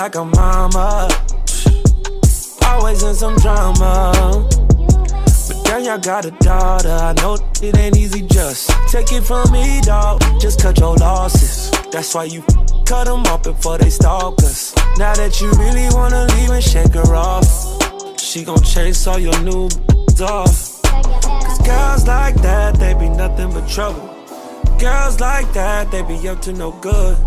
like a mama. Always in some drama. But then y'all got a daughter. I know it ain't easy just take it from me, dog. Just cut your losses. That's why you cut them off before they stalk us. Now that you really wanna leave and shake her off, she gon' chase all your new off. Cause girls like that, they be nothing but trouble. Girls like that, they be up to no good.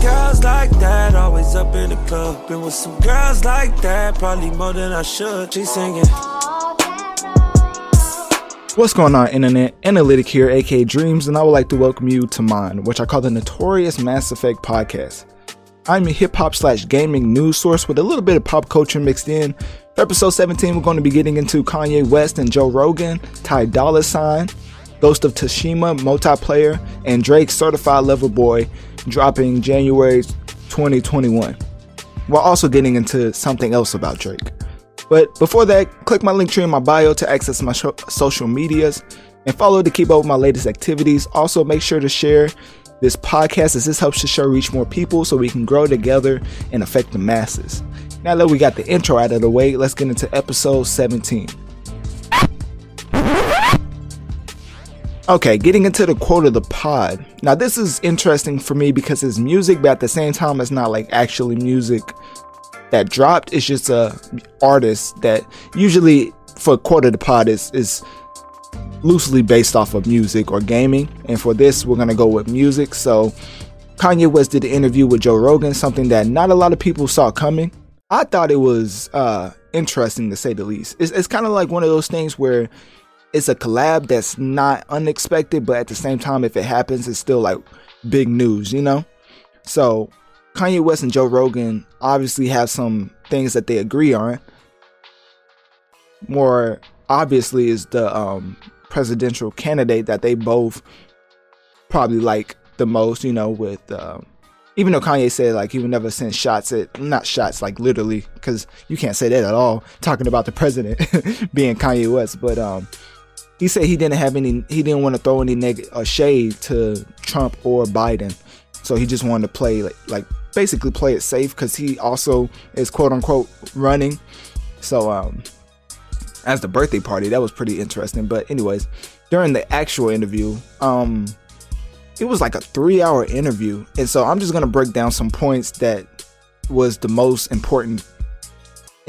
Girls like that, always up in the club. Been with some girls like that, probably more than I should. She singing. What's going on, internet? Analytic here, aka Dreamz, and I would like to welcome you to mine, which I call the Notorious Mass Effect Podcast. I'm a hip hop slash gaming news source with a little bit of pop culture mixed in. For episode 17, we're going to be getting into Kanye West and Joe Rogan, Ty Dolla Sign, Ghost of Tsushima multiplayer, and Drake's Certified Lover Boy dropping January 2021. While also getting into something else about Drake. But before that, click my Linktree in my bio to access my sh- social medias and follow to keep up with my latest activities. Also, make sure to share this podcast as this helps the show reach more people so we can grow together and affect the masses. Now that we got the intro out of the way, let's get into episode 17. Okay, getting into the quote of the pod. Now, this is interesting for me because it's music, but at the same time, it's not like actually music that dropped. It's just a artist that usually for quote of the pod is is loosely based off of music or gaming. And for this, we're gonna go with music. So Kanye West did an interview with Joe Rogan, something that not a lot of people saw coming. I thought it was uh, interesting to say the least. It's, it's kind of like one of those things where it's a collab that's not unexpected, but at the same time, if it happens, it's still like big news, you know? So Kanye West and Joe Rogan obviously have some things that they agree on. More obviously is the um, presidential candidate that they both probably like the most, you know, with um, even though Kanye said like he would never send shots at not shots like literally because you can't say that at all talking about the president being Kanye West, but um, he said he didn't have any he didn't want to throw any neg- uh, shade to Trump or Biden, so he just wanted to play like like basically play it safe because he also is quote unquote running. So um, as the birthday party, that was pretty interesting. But anyways, during the actual interview, um, it was like a three hour interview, and so I'm just gonna break down some points that was the most important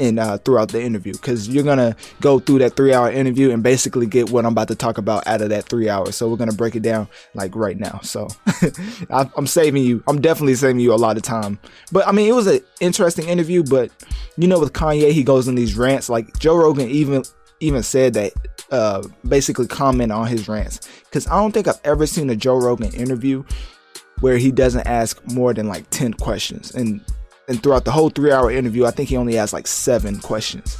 in uh, throughout the interview because you're gonna go through that three hour interview and basically get what I'm about to talk about out of that three hours. So we're gonna break it down like right now. So I'm saving you. I'm definitely saving you a lot of time. But I mean, it was an interesting interview. But you know, with Kanye, he goes in these rants. Like Joe Rogan even even said that uh, basically comment on his rants because I don't think I've ever seen a Joe Rogan interview where he doesn't ask more than like 10 questions and and throughout the whole three hour interview, I think he only asked like seven questions.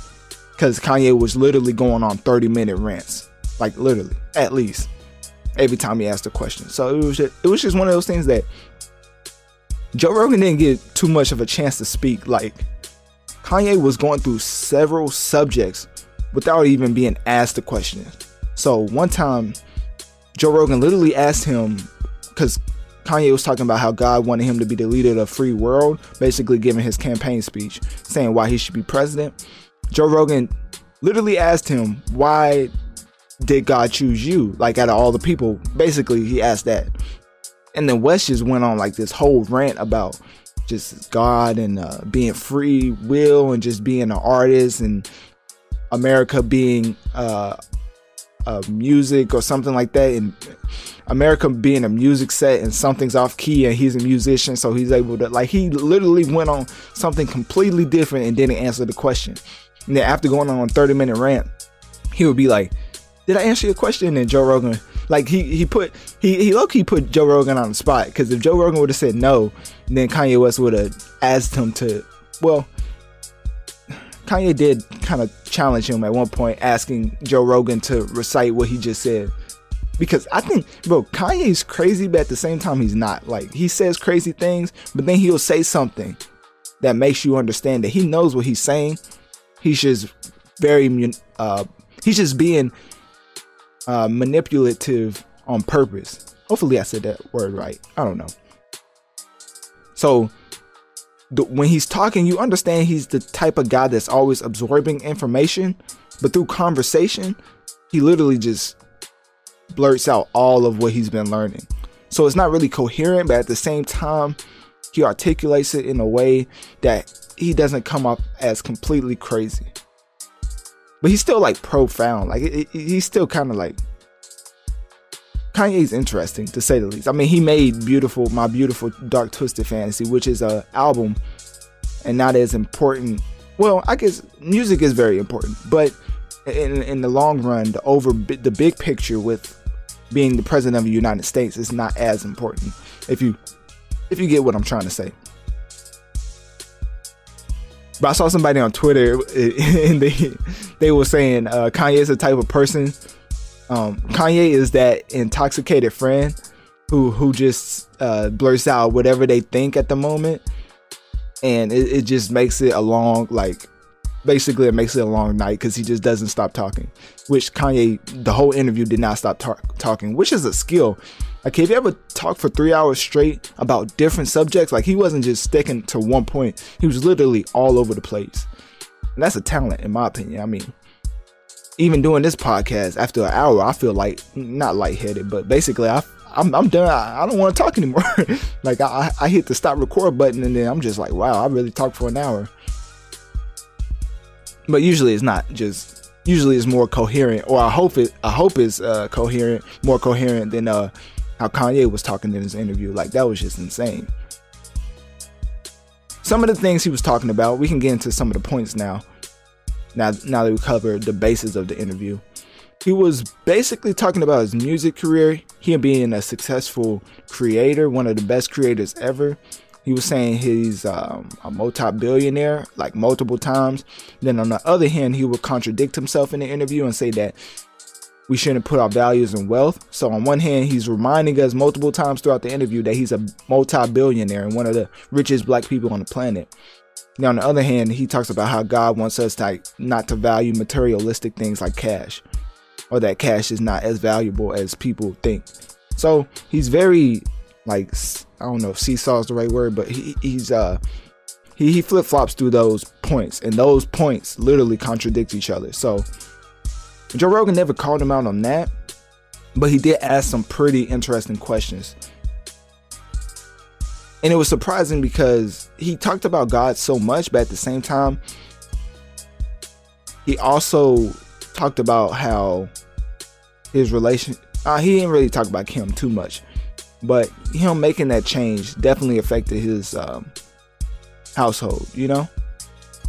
Because Kanye was literally going on 30 minute rants. Like literally, at least. Every time he asked a question. So it was just, it was just one of those things that Joe Rogan didn't get too much of a chance to speak. Like Kanye was going through several subjects without even being asked a question. So one time, Joe Rogan literally asked him, because Kanye was talking about how God wanted him to be the leader of the free world, basically giving his campaign speech, saying why he should be president. Joe Rogan literally asked him, Why did God choose you? Like, out of all the people, basically, he asked that. And then West just went on like this whole rant about just God and uh, being free will and just being an artist and America being uh, music or something like that. And America being a music set and something's off key and he's a musician, so he's able to like he literally went on something completely different and didn't answer the question. And then after going on a 30 minute rant, he would be like, Did I answer your question? And Joe Rogan, like he he put he he low key put Joe Rogan on the spot because if Joe Rogan would have said no, then Kanye West would have asked him to well Kanye did kind of challenge him at one point, asking Joe Rogan to recite what he just said. Because I think, bro, Kanye's crazy, but at the same time, he's not. Like, he says crazy things, but then he'll say something that makes you understand that he knows what he's saying. He's just very, uh, he's just being uh, manipulative on purpose. Hopefully, I said that word right. I don't know. So, the, when he's talking, you understand he's the type of guy that's always absorbing information, but through conversation, he literally just blurts out all of what he's been learning. So it's not really coherent, but at the same time, he articulates it in a way that he doesn't come up as completely crazy. But he's still like profound. Like it, it, he's still kind of like Kanye's interesting to say the least. I mean, he made beautiful, my beautiful dark twisted fantasy, which is a album and not as important. Well, I guess music is very important, but in in the long run, the over the big picture with being the president of the United States is not as important. If you if you get what I'm trying to say. But I saw somebody on Twitter and they they were saying uh, Kanye is the type of person. Um, Kanye is that intoxicated friend who who just uh, blurts out whatever they think at the moment, and it, it just makes it a long like basically it makes it a long night because he just doesn't stop talking. Which Kanye, the whole interview did not stop talking, which is a skill. Like, if you ever talk for three hours straight about different subjects, like he wasn't just sticking to one point, he was literally all over the place. And that's a talent, in my opinion. I mean, even doing this podcast after an hour, I feel like not lightheaded, but basically, I I'm, I'm done. I, I don't want to talk anymore. like I, I hit the stop record button and then I'm just like, wow, I really talked for an hour. But usually it's not just. Usually it's more coherent, or I hope it. I hope it's uh, coherent, more coherent than uh, how Kanye was talking in his interview. Like that was just insane. Some of the things he was talking about, we can get into some of the points now. Now, now that we covered the basis of the interview, he was basically talking about his music career, him being a successful creator, one of the best creators ever. He was saying he's um, a multi-billionaire, like multiple times. Then on the other hand, he would contradict himself in the interview and say that we shouldn't put our values in wealth. So on one hand, he's reminding us multiple times throughout the interview that he's a multi-billionaire and one of the richest black people on the planet. Now on the other hand, he talks about how God wants us to like, not to value materialistic things like cash, or that cash is not as valuable as people think. So he's very like I don't know if seesaw is the right word, but he, he's uh he, he flip flops through those points, and those points literally contradict each other. So Joe Rogan never called him out on that, but he did ask some pretty interesting questions. And it was surprising because he talked about God so much, but at the same time, he also talked about how his relation. Uh, he didn't really talk about Kim too much, but him making that change definitely affected his um, household. You know,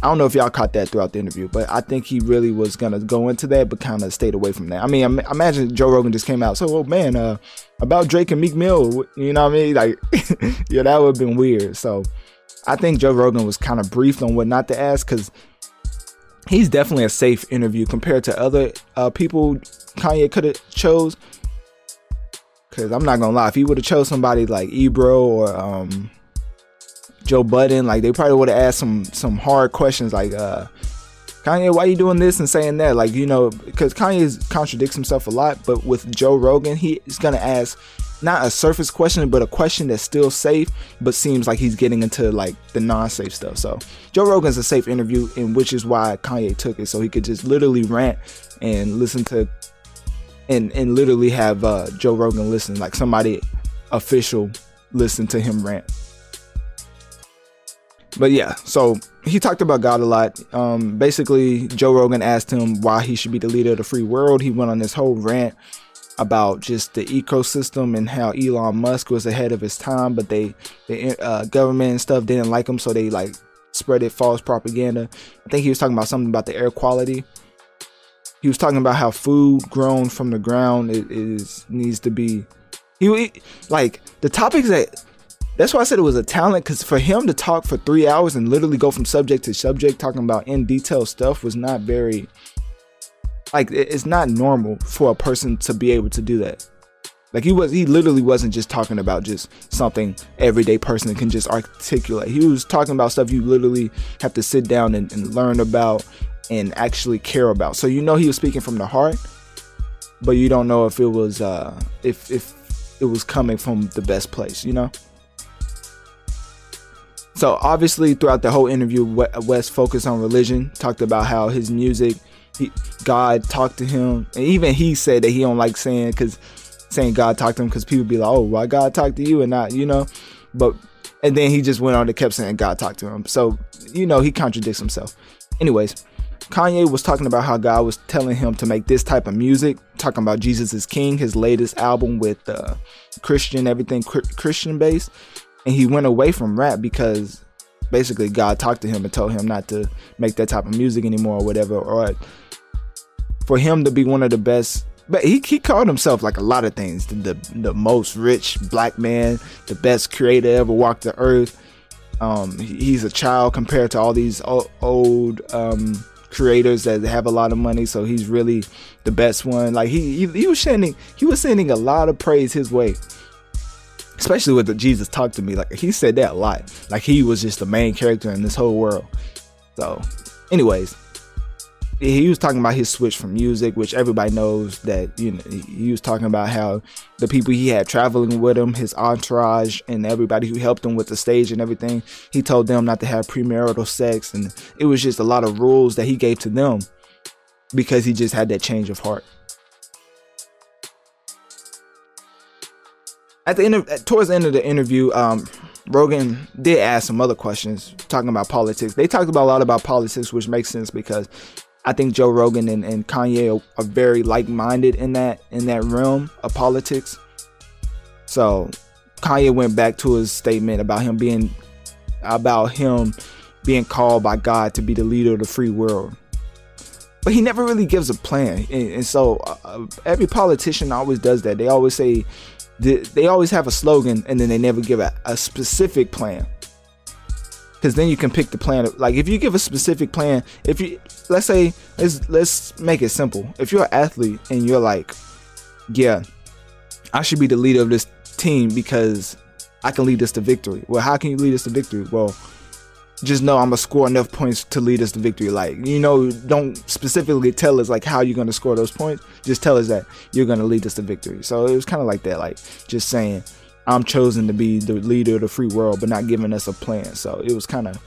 I don't know if y'all caught that throughout the interview, but I think he really was gonna go into that, but kind of stayed away from that. I mean, I, imagine Joe Rogan just came out, so oh man, uh, about Drake and Meek Mill, you know what I mean? Like, yeah, that would have been weird. So, I think Joe Rogan was kind of briefed on what not to ask because he's definitely a safe interview compared to other uh, people Kanye could have chose. Because I'm not gonna lie, if he would have chose somebody like Ebro or um, Joe Budden, like they probably would have asked some some hard questions like uh Kanye, why you doing this and saying that? Like, you know, because Kanye contradicts himself a lot, but with Joe Rogan, he's gonna ask not a surface question, but a question that's still safe, but seems like he's getting into like the non-safe stuff. So Joe Rogan's a safe interview, and which is why Kanye took it, so he could just literally rant and listen to and and literally have uh, Joe Rogan listen, like somebody official listen to him rant but yeah, so he talked about God a lot. Um, basically, Joe Rogan asked him why he should be the leader of the free world. He went on this whole rant about just the ecosystem and how Elon Musk was ahead of his time, but they, the uh, government and stuff didn't like him, so they like spread it false propaganda. I think he was talking about something about the air quality. He was talking about how food grown from the ground is, needs to be. He like the topics that that's why I said it was a talent because for him to talk for three hours and literally go from subject to subject, talking about in detail stuff, was not very like it's not normal for a person to be able to do that. Like he was, he literally wasn't just talking about just something everyday person can just articulate. He was talking about stuff you literally have to sit down and, and learn about and actually care about. So you know he was speaking from the heart, but you don't know if it was uh if if it was coming from the best place, you know? So obviously throughout the whole interview West focused on religion, talked about how his music he, God talked to him, and even he said that he don't like saying because saying God talked to him because people be like, oh, why God talked to you and not you know, but and then he just went on to kept saying God talked to him. So you know he contradicts himself. Anyways, Kanye was talking about how God was telling him to make this type of music, talking about Jesus is King, his latest album with uh, Christian everything Christian based, and he went away from rap because basically God talked to him and told him not to make that type of music anymore or whatever, or for him to be one of the best but he, he called himself like a lot of things the, the, the most rich black man the best creator ever walked the earth. Um, he's a child compared to all these old, old um, creators that have a lot of money so he's really the best one. Like he, he, he was sending he was sending a lot of praise his way. Especially with the jesus talk to me like he said that a lot. Like he was just the main character in this whole world. So anyways he was talking about his switch from music, which everybody knows that you know he was talking about how the people he had traveling with him, his entourage, and everybody who helped him with the stage and everything, he told them not to have premarital sex, and it was just a lot of rules that he gave to them because he just had that change of heart. At the end of, towards the end of the interview, um, Rogan did ask some other questions talking about politics. They talked about a lot about politics, which makes sense because I think Joe Rogan and, and Kanye are, are very like-minded in that in that realm of politics. So Kanye went back to his statement about him being about him being called by God to be the leader of the free world. But he never really gives a plan. And, and so uh, every politician always does that. They always say they always have a slogan and then they never give a, a specific plan because then you can pick the plan. Like if you give a specific plan, if you let's say let's let's make it simple. If you're an athlete and you're like, yeah, I should be the leader of this team because I can lead us to victory. Well, how can you lead us to victory? Well, just know I'm gonna score enough points to lead us to victory. Like you know, don't specifically tell us like how you're gonna score those points. Just tell us that you're gonna lead us to victory. So it was kind of like that, like just saying I'm chosen to be the leader of the free world, but not giving us a plan. So it was kind of,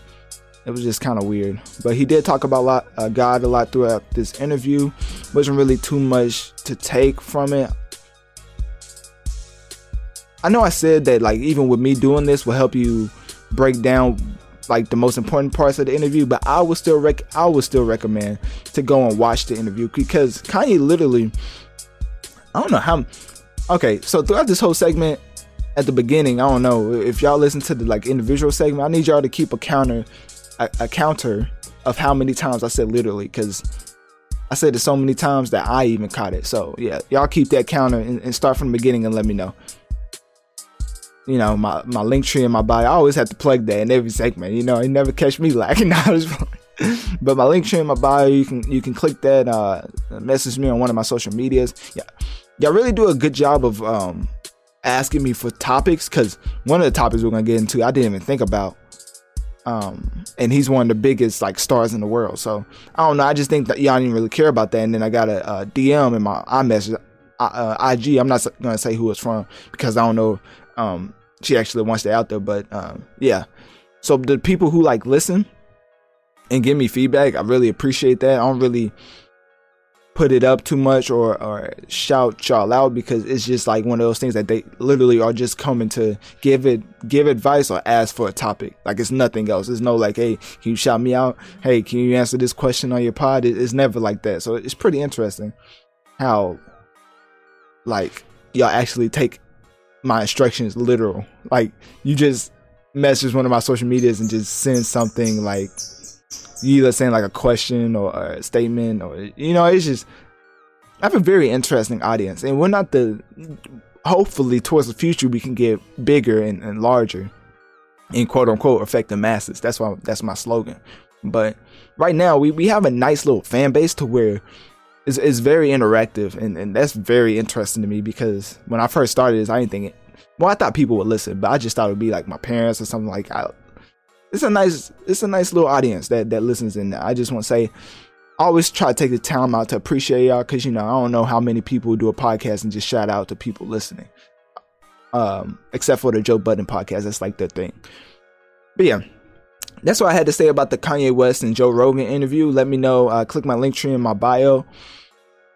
it was just kind of weird. But he did talk about lot, uh, God a lot throughout this interview. wasn't really too much to take from it. I know I said that like even with me doing this will help you break down like the most important parts of the interview, but I would still rec- I would still recommend to go and watch the interview because Kanye literally I don't know how okay, so throughout this whole segment, at the beginning, I don't know if y'all listen to the like individual segment. I need y'all to keep a counter, a, a counter of how many times I said literally, because I said it so many times that I even caught it. So yeah, y'all keep that counter and, and start from the beginning and let me know. You know, my my Linktree in my bio. I always have to plug that in every segment. You know, it never catch me lacking. Out. but my Linktree in my bio, you can you can click that. Uh, message me on one of my social medias. Yeah, y'all really do a good job of um asking me for topics because one of the topics we're gonna get into I didn't even think about. Um, and he's one of the biggest like stars in the world. So I don't know. I just think that y'all didn't really care about that. And then I got a, a DM in my iMessage, uh, IG. I'm not gonna say who it's from because I don't know. Um, she actually wants that out there, but um, yeah. So the people who like listen and give me feedback, I really appreciate that. I don't really put it up too much or or shout y'all out because it's just like one of those things that they literally are just coming to give it give advice or ask for a topic. Like it's nothing else. There's no like hey can you shout me out? Hey can you answer this question on your pod? It's never like that. So it's pretty interesting how like y'all actually take my instructions literal. Like you just message one of my social medias and just send something like either saying like a question or a statement or you know it's just I have a very interesting audience and we're not the hopefully towards the future we can get bigger and, and larger and quote unquote affect the masses. That's why that's my slogan. But right now we, we have a nice little fan base to where it's, it's very interactive and, and that's very interesting to me because when I first started this I didn't think it well I thought people would listen, but I just thought it would be like my parents or something like I, it's a nice it's a nice little audience that that listens in I just want to say I always try to take the time out to appreciate y'all because you know I don't know how many people do a podcast and just shout out to people listening. Um, except for the Joe Budden podcast, that's like their thing. But yeah, that's what I had to say about the Kanye West and Joe Rogan interview. Let me know. Uh, click my Linktree in my bio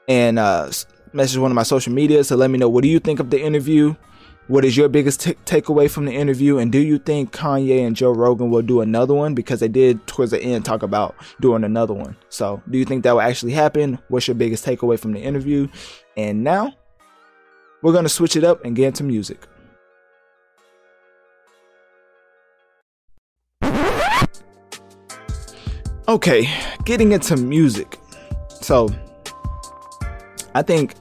and uh, message one of my social media. So let me know what do you think of the interview. What is your biggest t- takeaway from the interview? And do you think Kanye and Joe Rogan will do another one? Because they did towards the end talk about doing another one. So do you think that will actually happen? What's your biggest takeaway from the interview? And now we're going to switch it up and get into music. Okay, getting into music. So, I think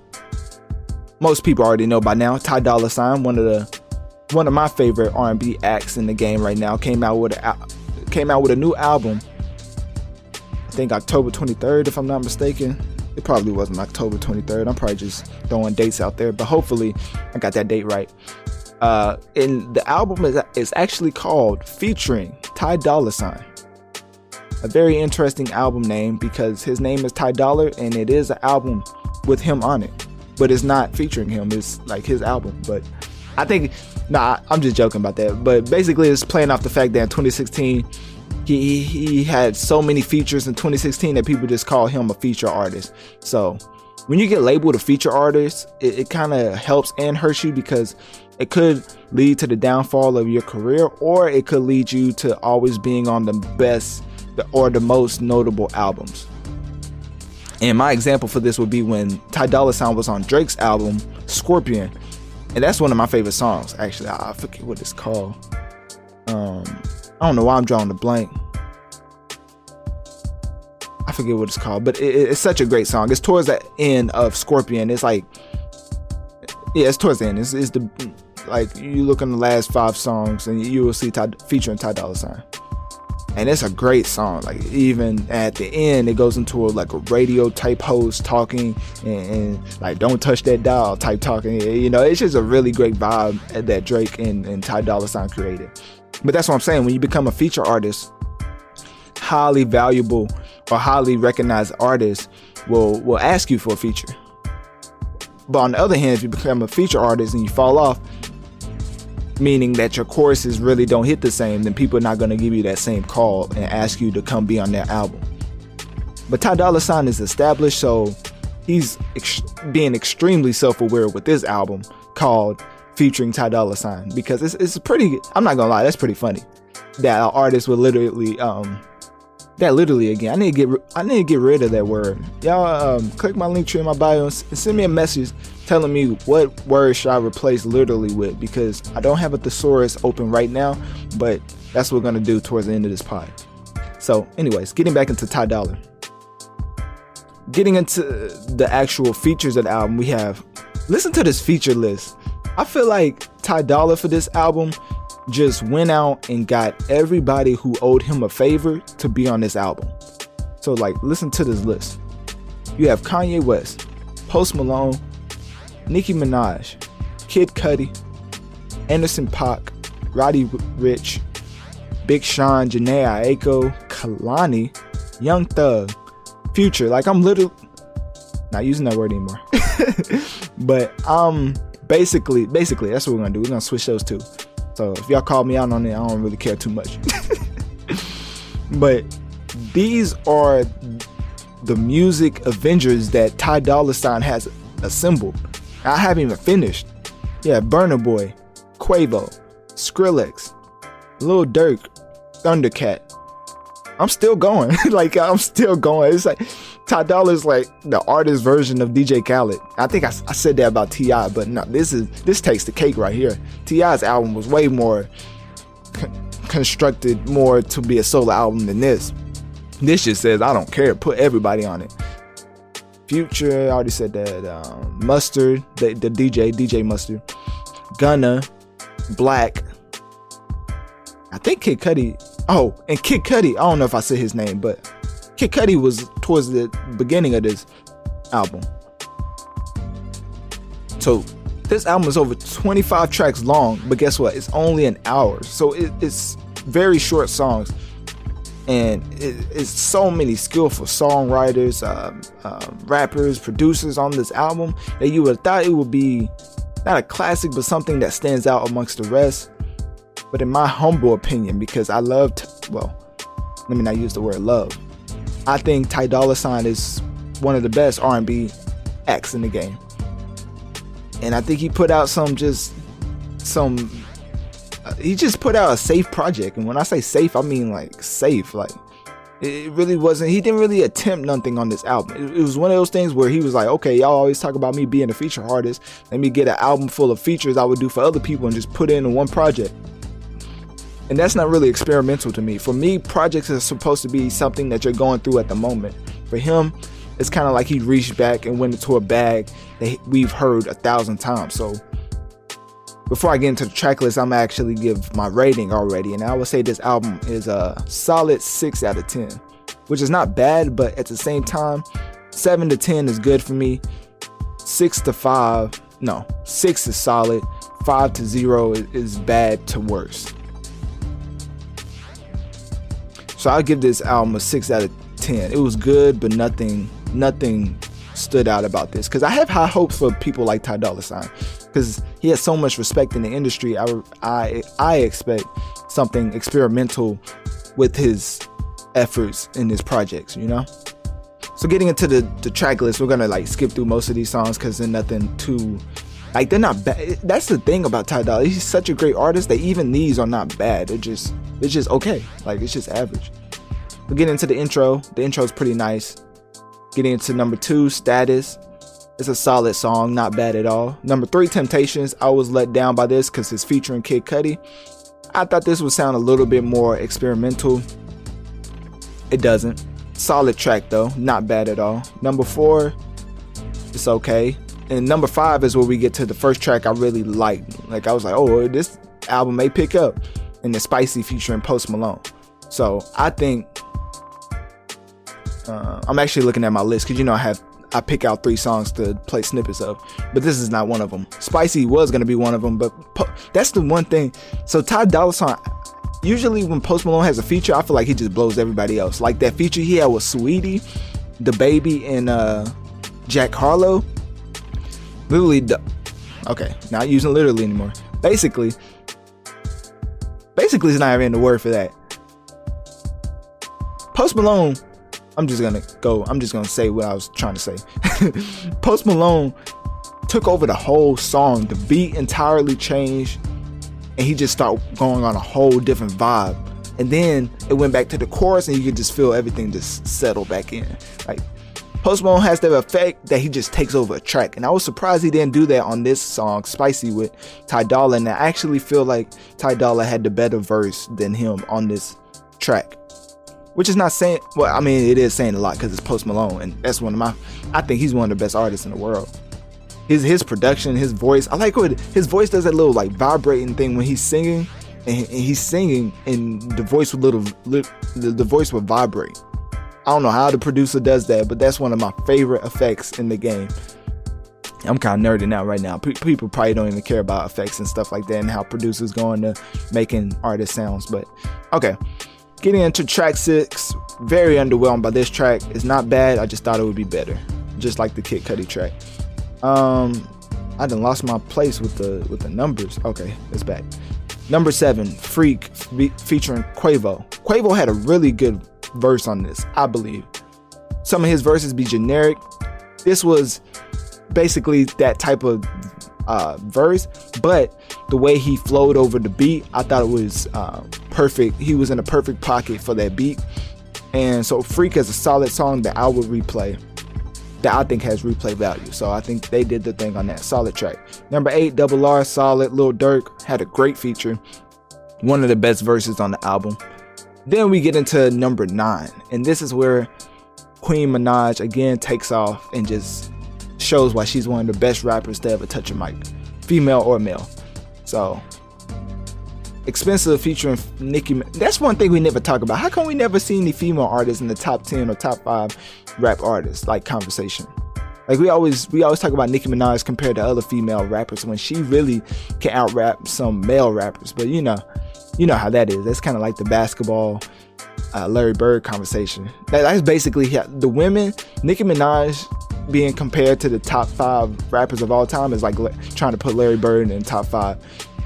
most people already know by now. Ty Dolla Sign, one of the one of my favorite R&B acts in the game right now, came out with a came out with a new album. I think October 23rd, if I'm not mistaken. It probably wasn't October 23rd. I'm probably just throwing dates out there, but hopefully I got that date right. Uh, and the album is, is actually called featuring Ty Dolla Sign. A very interesting album name because his name is Ty Dolla and it is an album with him on it, but it's not featuring him. It's like his album. But I think, nah, I'm just joking about that. But basically, it's playing off the fact that in 2016 he he had so many features in 2016 that people just call him a feature artist. So when you get labeled a feature artist, it, it kind of helps and hurts you because it could lead to the downfall of your career, or it could lead you to always being on the best or the most notable albums. And my example for this would be when Ty Dolla Sign was on Drake's album Scorpion, and that's one of my favorite songs. Actually, I forget what it's called. Um, I don't know why I'm drawing a blank. I forget what it's called, but it, it's such a great song. It's towards the end of Scorpion. It's like, yeah, it's towards the end. It's, it's the like you look in the last five songs and you will see Ty, featuring Ty Dolla Sign, and it's a great song. Like even at the end, it goes into a, like a radio type host talking and, and, like don't touch that dial type talking. You know, it's just a really great vibe that Drake and, and Ty Dolla Sign created. But that's what I'm saying. When you become a feature artist, highly valuable or highly recognized artists will will ask you for a feature. But on the other hand, if you become a feature artist and you fall off, meaning that your choruses really don't hit the same, then people are not going to give you that same call and ask you to come be on their album. But Ty Dolla Sign is established, so he's ex- being extremely self-aware with this album called featuring Ty Dolla Sign because it's it's pretty. I'm not gonna lie, that's pretty funny. That an artist would literally um that literally again. I need to get I need to get rid of that word. Y'all um, click my Linktree in my bio and send me a message telling me what word should I replace literally with because I don't have a thesaurus open right now, but that's what we're gonna do towards the end of this pod. So, anyways, getting back into Ty Dolla. Getting into the actual features of the album, we have listen to this feature list. I feel like Ty Dolla for this album just went out and got everybody who owed him a favor to be on this album. So, like, listen to this list. You have Kanye West, Post Malone, Nicki Minaj, Kid Cudi, Anderson .Paak, Roddy Ricch, Big Sean, Jhené Aiko, Kehlani, Young Thug, Future. Like, I'm literally not using that word anymore. but um basically basically that's what we're gonna do. We're gonna switch those two. So if y'all call me out on it, I don't really care too much. but these are the music Avengers that Ty Dolla Sign has assembled. I haven't even finished. Yeah, Burna Boy, Quavo, Skrillex, Lil Durk, Thundercat. I'm still going. like I'm still going. It's like Ty Dolla is like the artist version of DJ Khaled. I think I, I said that about T.I., but no, this is this takes the cake right here. T.I.'s album was way more con- constructed more to be a solo album than this. This just says I don't care. Put everybody on it. Future, I already said that. Um, Mustard, the, the DJ, DJ Mustard, Gunna, Black, I think Kid Cudi. Oh, and Kid Cudi. I don't know if I said his name, but Kid Cudi was towards the beginning of this album. So this album is over 25 tracks long, but guess what? It's only an hour, so it, it's very short songs, and it, it's so many skillful songwriters, um, rappers, producers on this album that you would have thought it would be not a classic, but something that stands out amongst the rest. But in my humble opinion, because I loved, well, let me not use the word love. I think Ty Dolla Sign is one of the best R&B acts in the game, and I think he put out some just some. He just put out a safe project, and when I say safe, I mean like safe. Like it really wasn't. He didn't really attempt nothing on this album. It, it was one of those things where he was like, "Okay, y'all always talk about me being a feature artist. Let me get an album full of features I would do for other people and just put it in one project." And that's not really experimental to me. For me, projects are supposed to be something that you're going through at the moment. For him, it's kind of like he reached back and went into a bag that we've heard a thousand times. So before I get into the track list, I'm actually give my rating already, and I would say this album is a solid six out of ten, which is not bad, but at the same time, seven to ten is good for me. Six to five, no, six is solid. Five to zero is, bad to worse. So I'll give this album a six out of ten. It was good, but nothing, nothing stood out about this because I have high hopes for people like Ty Dolla Sign because he has so much respect in the industry. I, I, I expect something experimental with his efforts in his projects, you know? So getting into the, the track list, we're gonna like skip through most of these songs because they're nothing too like they're not bad. That's the thing about Ty Dolla. He's such a great artist that even these are not bad. They're just it's just okay. Like it's just average. We get into the intro. The intro is pretty nice. Getting into number two, Status. It's a solid song, not bad at all. Number three, Temptations. I was let down by this because it's featuring Kid Cudi. I thought this would sound a little bit more experimental. It doesn't. Solid track though, not bad at all. Number four, it's okay. And number five is where we get to the first track I really liked. Like I was like, oh, this album may pick up. And the Spicy featuring Post Malone. So I think uh, I'm actually looking at my list because you know I have I pick out three songs to play snippets of, but this is not one of them. Spicy was gonna be one of them, but po- that's the one thing. So Ty Dolla Sign, usually when Post Malone has a feature, I feel like he just blows everybody else. Like that feature he had with Saweetie, the baby, and uh, Jack Harlow. Literally, the, okay, not using literally anymore. Basically, basically, it's not even the word for that. Post Malone I'm just gonna go. I'm just gonna say what I was trying to say. Post Malone took over the whole song. The beat entirely changed, and he just started going on a whole different vibe. And then it went back to the chorus, and you could just feel everything just settle back in. Like Post Malone has that effect that he just takes over a track, and I was surprised he didn't do that on this song, "Spicy" with Ty Dolla. And I actually feel like Ty Dolla had the better verse than him on this track which is not saying well i mean it is saying a lot because it's post malone and that's one of my i think he's one of the best artists in the world his his production his voice i like what his voice does that little like vibrating thing when he's singing and, and he's singing and the voice would little, the, the voice would vibrate i don't know how the producer does that but that's one of my favorite effects in the game I'm kind of nerding out right now. P- people probably don't even care about effects and stuff like that and how producers go into making artist sounds. But okay, Getting into track six, very underwhelmed by this track. It's not bad. I just thought it would be better, just like the Kid Cudi track. Um, I done lost my place with the with the numbers. Okay, it's back. Number seven, Freak, featuring Quavo. Quavo had a really good verse on this, I believe. Some of his verses be generic. This was basically that type of uh, verse, but the way he flowed over the beat, I thought it was uh, perfect. He was in a perfect pocket for that beat. And so Freak is a solid song that I would replay. That I think has replay value. So I think they did the thing on that solid track. Number eight, Double R, solid. Lil Durk had a great feature. One of the best verses on the album. Then we get into number nine, and this is where Queen Minaj again takes off and just shows why she's one of the best rappers to ever touch a mic, female or male. So Expensive featuring Nicki. That's one thing we never talk about. How come we never see any female artists in the top ten or top five rap artists like conversation? Like we always we always talk about Nicki Minaj compared to other female rappers when she really can out rap some male rappers. But you know, you know how that is. That's kind of like the basketball uh, Larry Bird conversation. That, that's basically the women. Nicki Minaj being compared to the top five rappers of all time is like trying to put Larry Bird in top five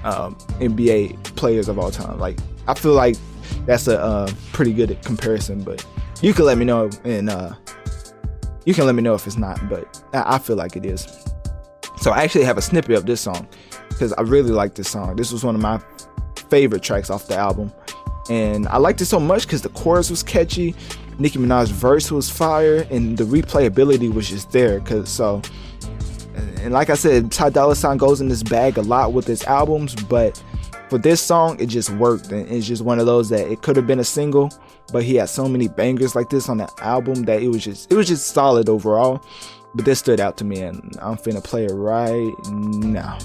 um, NBA players of all time. Like I feel like that's a uh, pretty good comparison. But you can let me know and uh, you can let me know if it's not, but I feel like it is. So I actually have a snippet of this song because I really like this song. This was one of my favorite tracks off the album. And I liked it so much because the chorus was catchy, Nicki Minaj's verse was fire, and the replayability was just there. Cause so, and like I said, Ty Dolla Sign goes in this bag a lot with his albums, but for this song, it just worked, and it's just one of those that it could have been a single, but he had so many bangers like this on the album that it was just it was just solid overall. But this stood out to me, and I'm finna play it right now.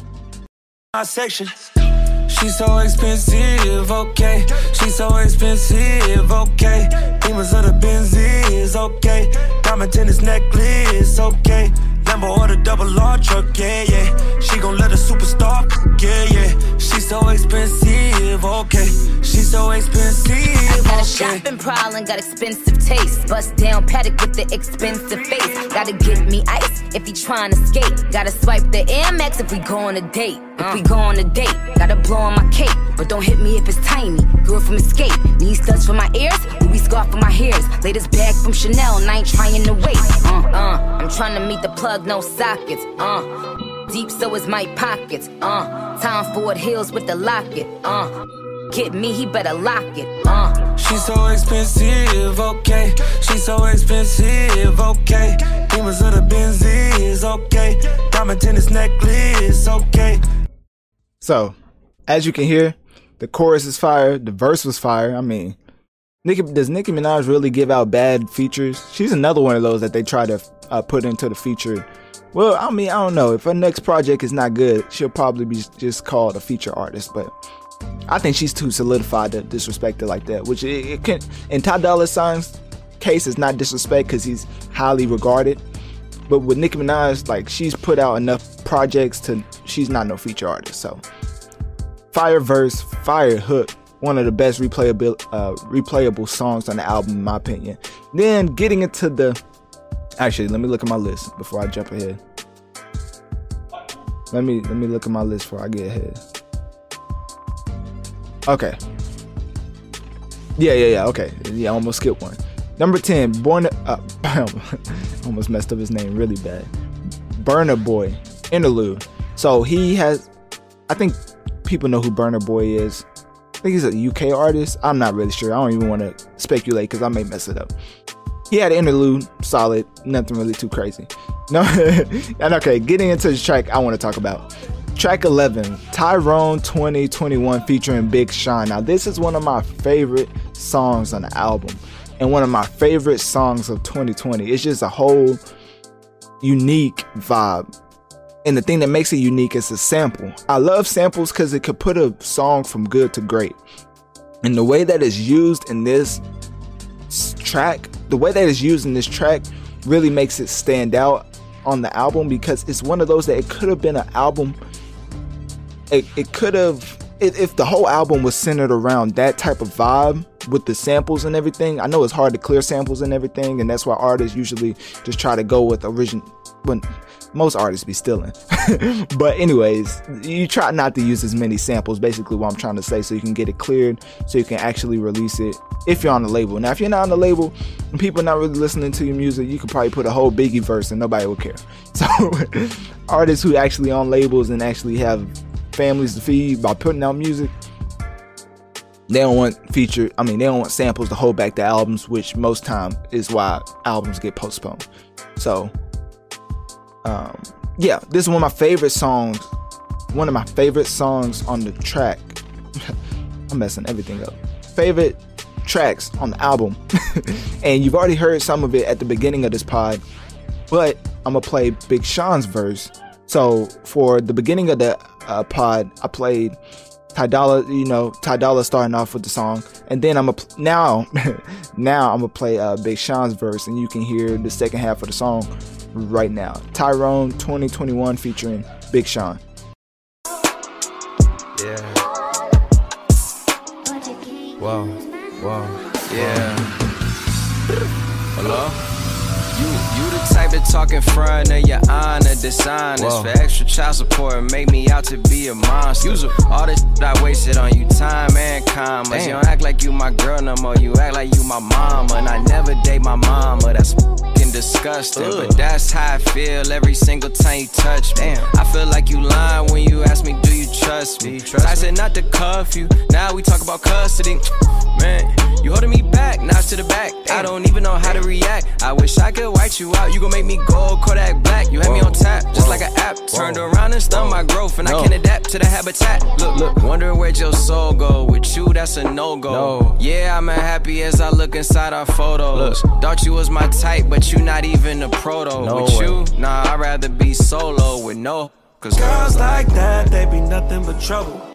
My section. She's so expensive, okay. She's so expensive, okay. Demons of the Benzies, okay. Diamond tennis necklace, okay. Lambo or the double R truck, yeah, yeah. She gon' let a superstar, yeah, yeah. She's so expensive, okay. She's so expensive, I got a shopping problem, got expensive taste. Bust down Patek with the expensive face. Gotta get me ice if he trying to skate. Gotta swipe the Amex if we go on a date. If we go on a date, gotta blow on my cape. But don't hit me if it's tiny. Girl from Escape. Need studs for my ears, Louis scarf for my hairs. Latest bag from Chanel, and I ain't trying to wait. Uh, uh, I'm trying to meet the plug, no sockets. Uh, deep so is my pockets. Uh, Tom Ford Hills with the locket. Uh, get me, he better lock it. Uh. She's so expensive, okay. She's so expensive, okay. Demons of the Benzies, okay. Diamond tennis necklace, okay. So, as you can hear, the chorus is fire, the verse was fire. I mean, Nicki, does Nicki Minaj really give out bad features? She's another one of those that they try to uh, put into the feature. Well, I mean, I don't know. If her next project is not good, she'll probably be just called a feature artist. But I think she's too solidified to disrespect it like that. Which it, it can, in Ty Dolla Sign's case, is not disrespect because he's highly regarded. But with Nicki Minaj, like she's put out enough projects to she's not no feature artist. So Fire verse, fire hook, one of the best replayable uh, replayable songs on the album, in my opinion. Then getting into the actually, let me look at my list before I jump ahead. Let me let me look at my list before I get ahead. Okay. Yeah, yeah, yeah. Okay. Yeah, I almost skipped one. Number 10, Born uh, almost messed up his name really bad. Burna Boy interlude. So he has I think people know who Burna Boy is. I think he's a UK artist. I'm not really sure. I don't even want to speculate because I may mess it up. He had an interlude, solid, nothing really too crazy. No, and okay, getting into the track I want to talk about. Track 11, Tyrone 2021 featuring Big Sean. Now, this is one of my favorite songs on the album and one of my favorite songs of 2020. It's just a whole unique vibe and the thing that makes it unique is the sample. I love samples because it could put a song from good to great. And the way that is used in this track, the way that is used in this track really makes it stand out on the album because it's one of those that it could have been an album. It, it could have, if the whole album was centered around that type of vibe with the samples and everything. I know it's hard to clear samples and everything, and that's why artists usually just try to go with original. When most artists be stealing. but anyways, you try not to use as many samples, basically what I'm trying to say, so you can get it cleared, so you can actually release it if you're on the label. Now, if you're not on the label and people are not really listening to your music, you could probably put a whole Biggie verse and nobody would care. So artists who actually on labels and actually have families to feed by putting out music, they don't want feature i mean they don't want samples to hold back the albums which most time is why albums get postponed so um, yeah, this is one of my favorite songs. One of my favorite songs on the track. I'm messing everything up. Favorite tracks on the album. and you've already heard some of it at the beginning of this pod, but I'm gonna play Big Sean's verse. So for the beginning of the uh, pod, I played Ty Dolla, you know, Ty Dolla starting off with the song, and then I'm a now, now I'm gonna play uh, Big Sean's verse, and you can hear the second half of the song right now. Tyrone 2021 featuring Big Sean. Yeah. Wow. whoa, yeah. Hello? You, you the type to talk in front of your honor, dishonest. Whoa. For extra child support, make me out to be a monster. Use all this I wasted on you, time and commas. Damn. You don't act like you my girl no more, you act like you my mama. And I never date my mama, that's fucking disgusting. Ugh. But that's how I feel every single time you touch me. Damn. I feel like you lying when you ask me, do you trust me? You trust I said not to cuff you, now we talk about custody. Man, you holding me back, now to the back. I don't even know how to react. I wish I could white you out. You gon' make me gold, Kodak black. You had me on tap, just like an app. Turned around and stunned my growth, and. I can't adapt to the habitat. Look, look, wondering where'd your soul go. With you, that's a no go. Yeah, I'm happy as I look inside our photos. Thought you was my type, but you not even a proto. With you, nah, I'd rather be solo with no. Cause girls like that, they be nothing but trouble.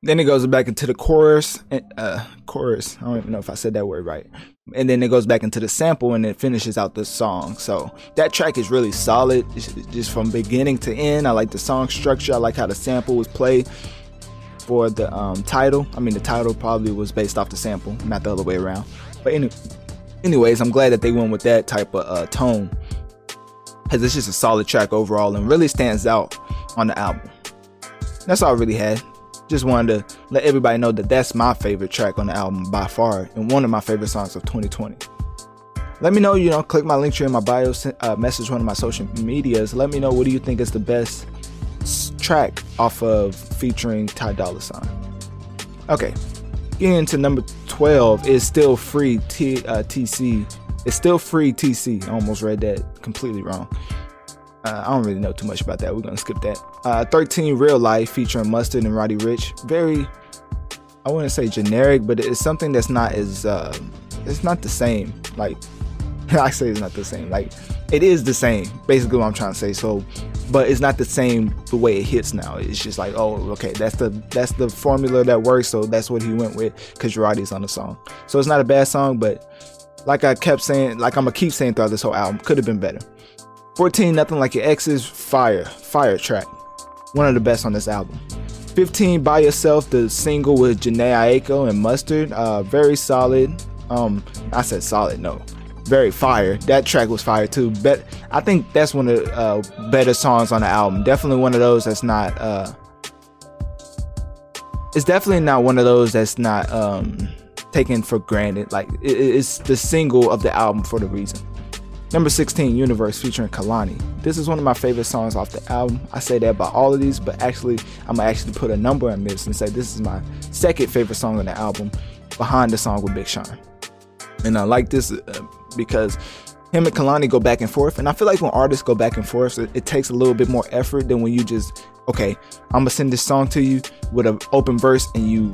Then it goes back into the chorus, uh, chorus. I don't even know if I said that word right. And then it goes back into the sample and it finishes out the song. So that track is really solid, just from beginning to end. I like the song structure. I like how the sample was played for the um, title. I mean, the title probably was based off the sample, not the other way around. But any, anyways, I'm glad that they went with that type of uh, tone because it's just a solid track overall and really stands out on the album. That's all I really had just wanted to let everybody know that that's my favorite track on the album by far and one of my favorite songs of 2020 let me know you know click my Linktree in my bio uh, message one of my social medias. Let me know what do you think is the best track off of featuring ty dolla sign. Okay getting into number 12 is still free T, uh, tc it's still free tc I almost read that completely wrong. Uh, I don't really know too much about that. We're gonna skip that. Uh, 13 Real Life featuring Mustard and Roddy Ricch. Very, I wouldn't say generic, but it's something that's not as, uh, it's not the same. Like, I say it's not the same. Like, it is the same. Basically, what I'm trying to say. So, but it's not the same the way it hits now. It's just like, oh, okay, that's the that's the formula that works. So that's what he went with because Roddy's on the song. So it's not a bad song, but like I kept saying, like I'm gonna keep saying throughout this whole album, could have been better. 14 Nothing Like Your Ex's Fire, Fire track. One of the best on this album. 15 By Yourself, the single with Jhené Aiko and Mustard. Uh, very solid. Um, I said solid, no. Very fire. That track was fire too. But I think that's one of the uh, better songs on the album. Definitely one of those that's not. Uh, it's definitely not one of those that's not um, taken for granted. Like it, it's the single of the album for the reason. Number 16, Universe featuring Kehlani. This is one of my favorite songs off the album. I say that about all of these, but actually, I'm gonna actually put a number on this and say this is my second favorite song on the album, behind the song with Big Sean. And I like this uh, because him and Kehlani go back and forth, and I feel like when artists go back and forth, it, it takes a little bit more effort than when you just, okay, I'm gonna send this song to you with an open verse and you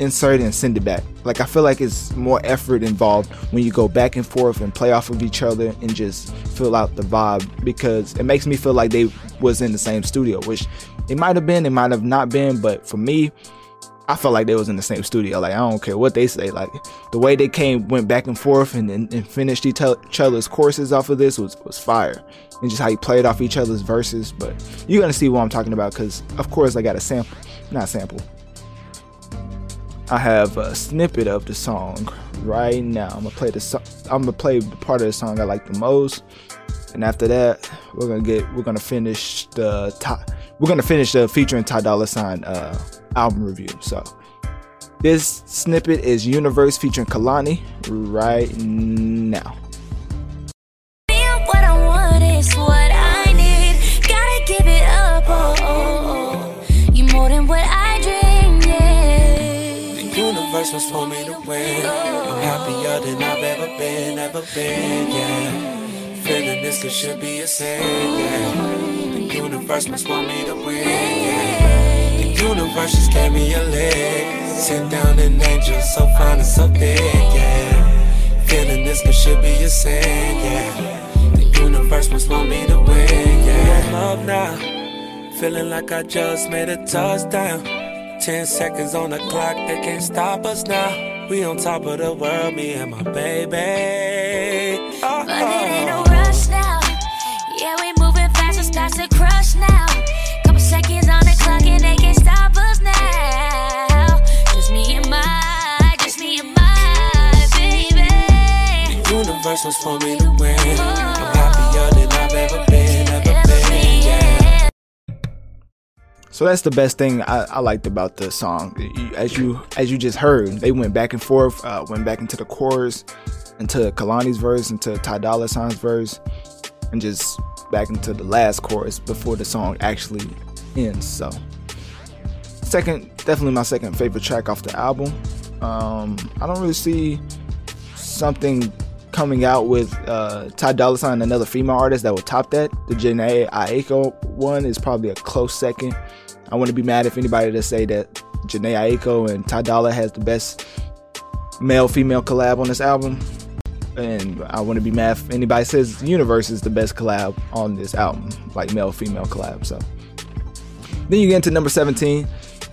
insert and send it back. Like I feel like it's more effort involved when you go back and forth and play off of each other and just fill out the vibe because it makes me feel like they was in the same studio, which it might have been, it might have not been, but for me, I felt like they was in the same studio. Like I don't care what they say. Like the way they came, went back and forth, and, and, and finished each other's courses off of this was was fire. And just how you played off each other's verses. But you're gonna see what I'm talking about because of course I got a sample, not sample. I have a snippet of the song right now. I'm gonna play the so- I'm gonna play part of the song I like the most, and after that, we're gonna get we're gonna finish the top. We're gonna finish the featuring Ty Dolla Sign uh, album review. So this snippet is Universe featuring Kehlani right now. Universe was for me to win. I'm happier than I've ever been, ever been, yeah. Feeling this could should be a sin, yeah. The universe must want me to win, yeah. The universe just gave me a leg. Sit down an angel so fine and so thick, yeah. Feeling this could should be a sin, yeah. The universe must want me to win, yeah. Love now Feeling like I just made a touchdown. Ten seconds on the clock, they can't stop us now. We on top of the world, me and my baby. Oh, but it ain't no rush now. Yeah, we moving fast, it starts to crush now. Couple seconds on the clock, and they can't stop us now. Just me and my, just me and my baby. The universe was for me to win. Oh. So that's the best thing I, I, liked about the song. As you as you just heard, they went back and forth, uh, went back into the chorus, into Kehlani's verse, into Ty Dolla Sign's verse, and just back into the last chorus before the song actually ends. So, second, definitely my second favorite track off the album. Um, I don't really see something coming out with uh, Ty Dolla Sign and another female artist that will top that. The Jhené Aiko one is probably a close second. I wouldn't be mad if anybody to say that Jhené Aiko and Ty Dolla has the best male female collab on this album. And I wouldn't be mad if anybody says Universe is the best collab on this album, like male female collab. So then you get into number 17,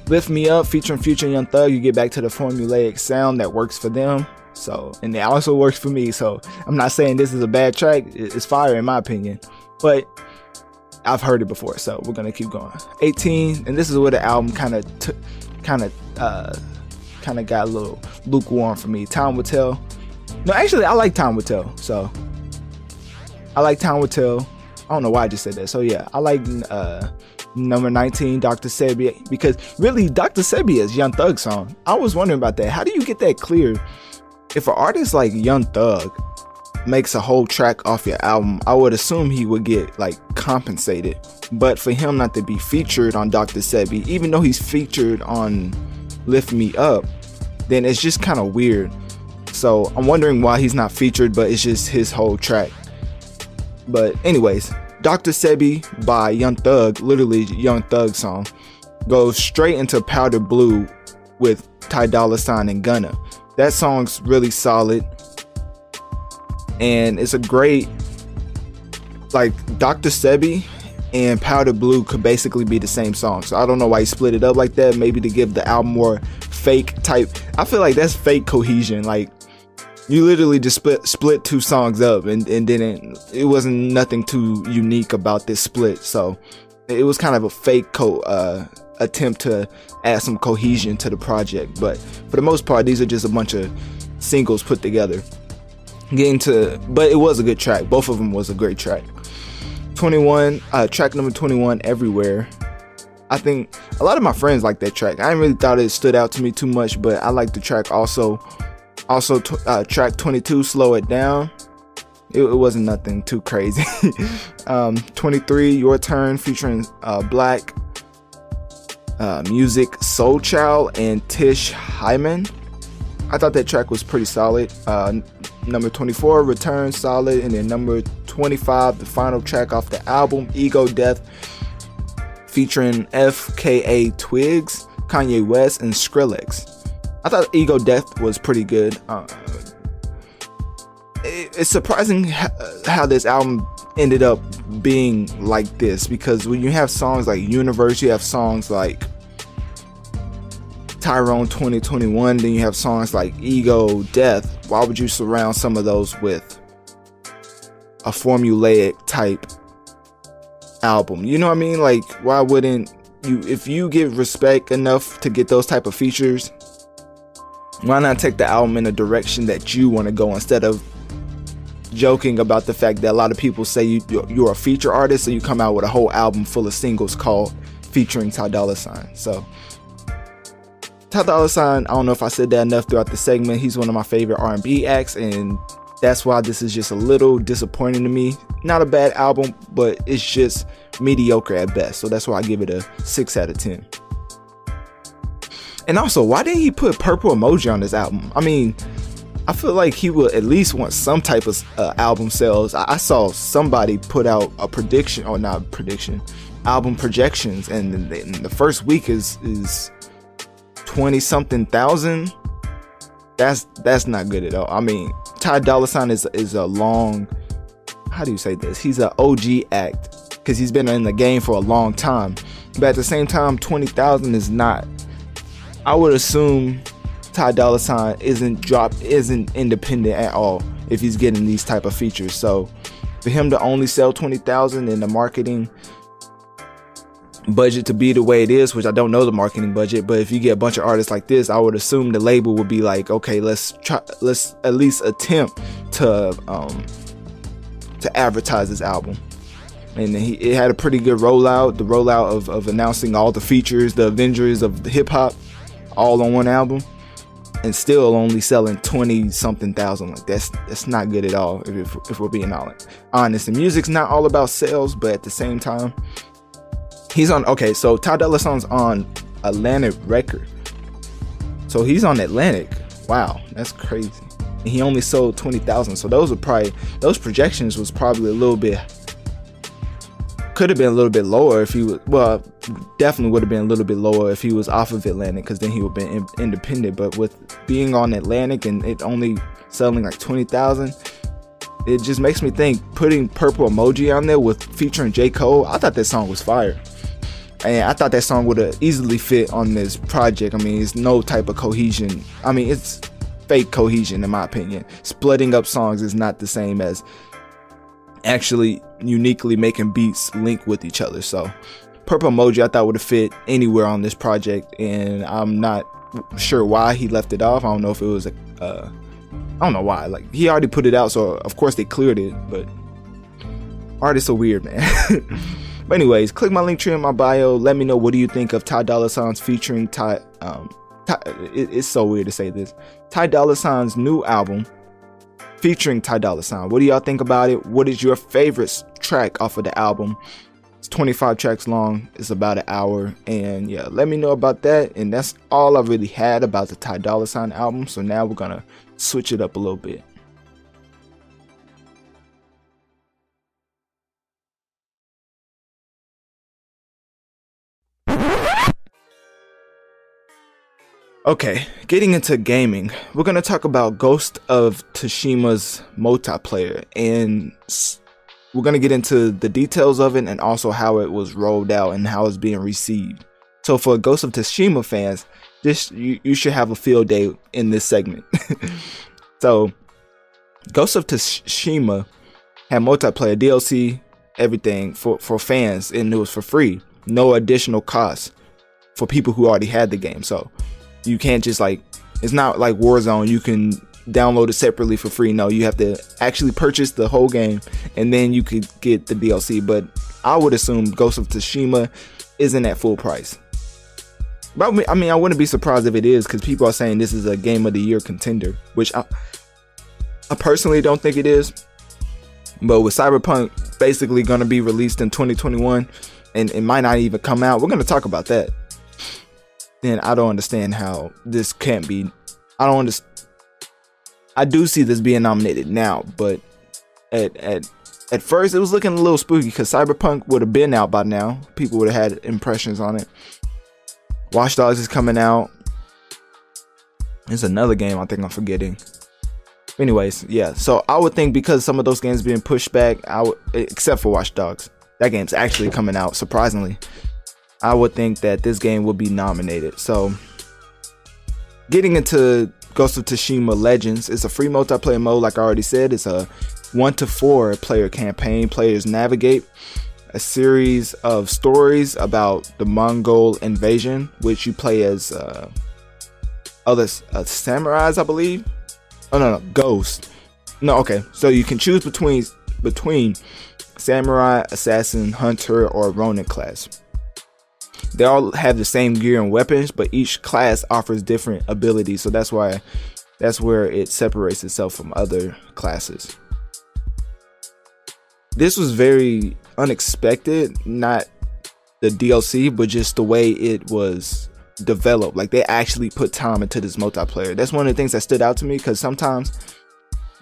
Lift Me Up featuring Future Young Thug. You get back to the formulaic sound that works for them. So, and it also works for me. So, I'm not saying this is a bad track. It's fire in my opinion, but I've heard it before. So we're gonna keep going. 18, and this is where the album kind of, t- kind of, uh, kind of got a little lukewarm for me. Time will tell. No, actually, I like Time will tell. So, I like Time will tell. I don't know why I just said that. So yeah, I like uh, number 19, Dr. Sebi, because really, Dr. Sebi is Young Thug song. I was wondering about that. How do you get that clear? If an artist like Young Thug makes a whole track off your album, I would assume he would get like compensated. But for him not to be featured on Dr. Sebi, even though he's featured on Lift Me Up, then it's just kind of weird. So I'm wondering why he's not featured, but it's just his whole track. But anyways, Dr. Sebi by Young Thug, literally Young Thug song, goes straight into Powder Blue with Ty Dolla Sign and Gunna. That song's really solid. And it's a great like Dr. Sebi and Powder Blue could basically be the same song. So I don't know why he split it up like that. Maybe to give the album more fake type. I feel like that's fake cohesion. Like you literally just split split two songs up and, and then it, it wasn't nothing too unique about this split so it was kind of a fake co uh, attempt to add some cohesion to the project but for the most part these are just a bunch of singles put together getting to but it was a good track both of them was a great track 21 uh, track number 21 everywhere I think a lot of my friends like that track. I didn't really thought it stood out to me too much, but I like the track also. Also, uh, track 22, Slow It Down. It, it wasn't nothing too crazy. um, 23, Your Turn, featuring uh, Black uh, Musiq, Soul Child, and Tish Hyman. I thought that track was pretty solid. Uh, number 24, Return, solid. And then number 25, the final track off the album, Ego Death, featuring FKA Twigs, Kanye West, and Skrillex. I thought Ego Death was pretty good. Uh, it, it's surprising how this album ended up being like this because when you have songs like Universe, you have songs like Tyrone 2021, then you have songs like Ego Death. Why would you surround some of those with a formulaic type album? You know what I mean? Like, why wouldn't you, if you give respect enough to get those type of features, why not take the album in a direction that you want to go instead of joking about the fact that a lot of people say you, you're a feature artist so you come out with a whole album full of singles called featuring Ty Dolla Sign. So Ty Dolla Sign, I don't know if I said that enough throughout the segment. He's one of my favorite R&B acts, and that's why this is just a little disappointing to me. Not a bad album, but it's just mediocre at best. So that's why I give it a six out of ten. And also, why didn't he put purple emoji on this album? I mean, I feel like he would at least want some type of uh, album sales. I-, I, saw somebody put out a prediction, or not prediction, album projections, and the, the first week is is twenty something thousand. That's that's not good at all. I mean, Ty Dolla Sign is is a long. How do you say this? He's an OG act because he's been in the game for a long time. But at the same time, twenty thousand is not. I would assume Ty Dolla Sign isn't drop isn't independent at all if he's getting these type of features. So for him to only sell twenty thousand in the marketing budget to be the way it is, which I don't know the marketing budget, but if you get a bunch of artists like this, I would assume the label would be like, okay, let's try, let's at least attempt to um to advertise this album. And he it had a pretty good rollout, the rollout of, of announcing all the features, the Avengers of the hip hop, all on one album, and still only selling twenty something thousand. Like that's that's not good at all. If, if we're being honest, and music's not all about sales, but at the same time, He's on okay, so Ty Dolla Sign's on Atlantic Record. So he's on Atlantic. Wow, that's crazy. And he only sold twenty thousand. So those were probably those projections was probably a little bit could have been a little bit lower if he was well definitely would have been a little bit lower if he was off of Atlantic because then he would have been in, independent but with being on Atlantic and it only selling like 20,000 it just makes me think putting purple emoji on there with featuring J Cole I thought that song was fire and I thought that song would have easily fit on this project. I mean, it's no type of cohesion. I mean, it's fake cohesion in my opinion. Splitting up songs is not the same as actually uniquely making beats link with each other. So, Purple Emoji I thought would have fit anywhere on this project, and I'm not sure why he left it off. I don't know if it was a, uh, I don't know why. Like he already put it out, so of course they cleared it. But artists are weird, man. But anyways, click my Linktree in my bio. Let me know what do you think of Ty Dolla Sign's featuring Ty. Um, Ty, it, it's so weird to say this. Ty Dolla Sign's new album featuring Ty Dolla Sign. What do y'all think about it? What is your favorite track off of the album? It's 25 tracks long. It's about an hour. And yeah, let me know about that. And that's all I really had about the Ty Dolla Sign album. So now we're gonna switch it up a little bit. Okay, getting into gaming, we're gonna talk about Ghost of Tsushima's multiplayer, and we're gonna get into the details of it and also how it was rolled out and how it's being received. So, for Ghost of Tsushima fans, this you, you should have a field day in this segment. so, Ghost of Tsushima had multiplayer DLC, everything for for fans, and it was for free, no additional cost for people who already had the game. So you can't just like it's not like Warzone. You can download it separately for free. No, you have to actually purchase the whole game and then you could get the DLC. But I would assume Ghost of Tsushima isn't at full price. But I mean, I wouldn't be surprised if it is because people are saying this is a game of the year contender, which I, I personally don't think it is. But with Cyberpunk basically going to be released in 2021 and it might not even come out, we're going to talk about that then I don't understand how this can't be. I don't understand. I do see this being nominated now, but at at at first it was looking a little spooky because Cyberpunk would have been out by now. People would have had impressions on it. Watch Dogs is coming out. There's another game I think I'm forgetting. Anyways, yeah. So I would think because some of those games being pushed back, I would, except for Watch Dogs, that game's actually coming out surprisingly. I would think that this game would be nominated. So, getting into Ghost of Tsushima Legends, it's a free multiplayer mode, like I already said. It's a one to four player campaign. Players navigate a series of stories about the Mongol invasion, which you play as uh, other uh, samurais, I believe. Oh no, no, ghost. No, okay. So you can choose between between samurai, assassin, hunter, or ronin class. They all have the same gear and weapons, but each class offers different abilities. So that's why that's where it separates itself from other classes. This was very unexpected, not the DLC, but just the way it was developed. Like they actually put time into this multiplayer. That's one of the things that stood out to me because sometimes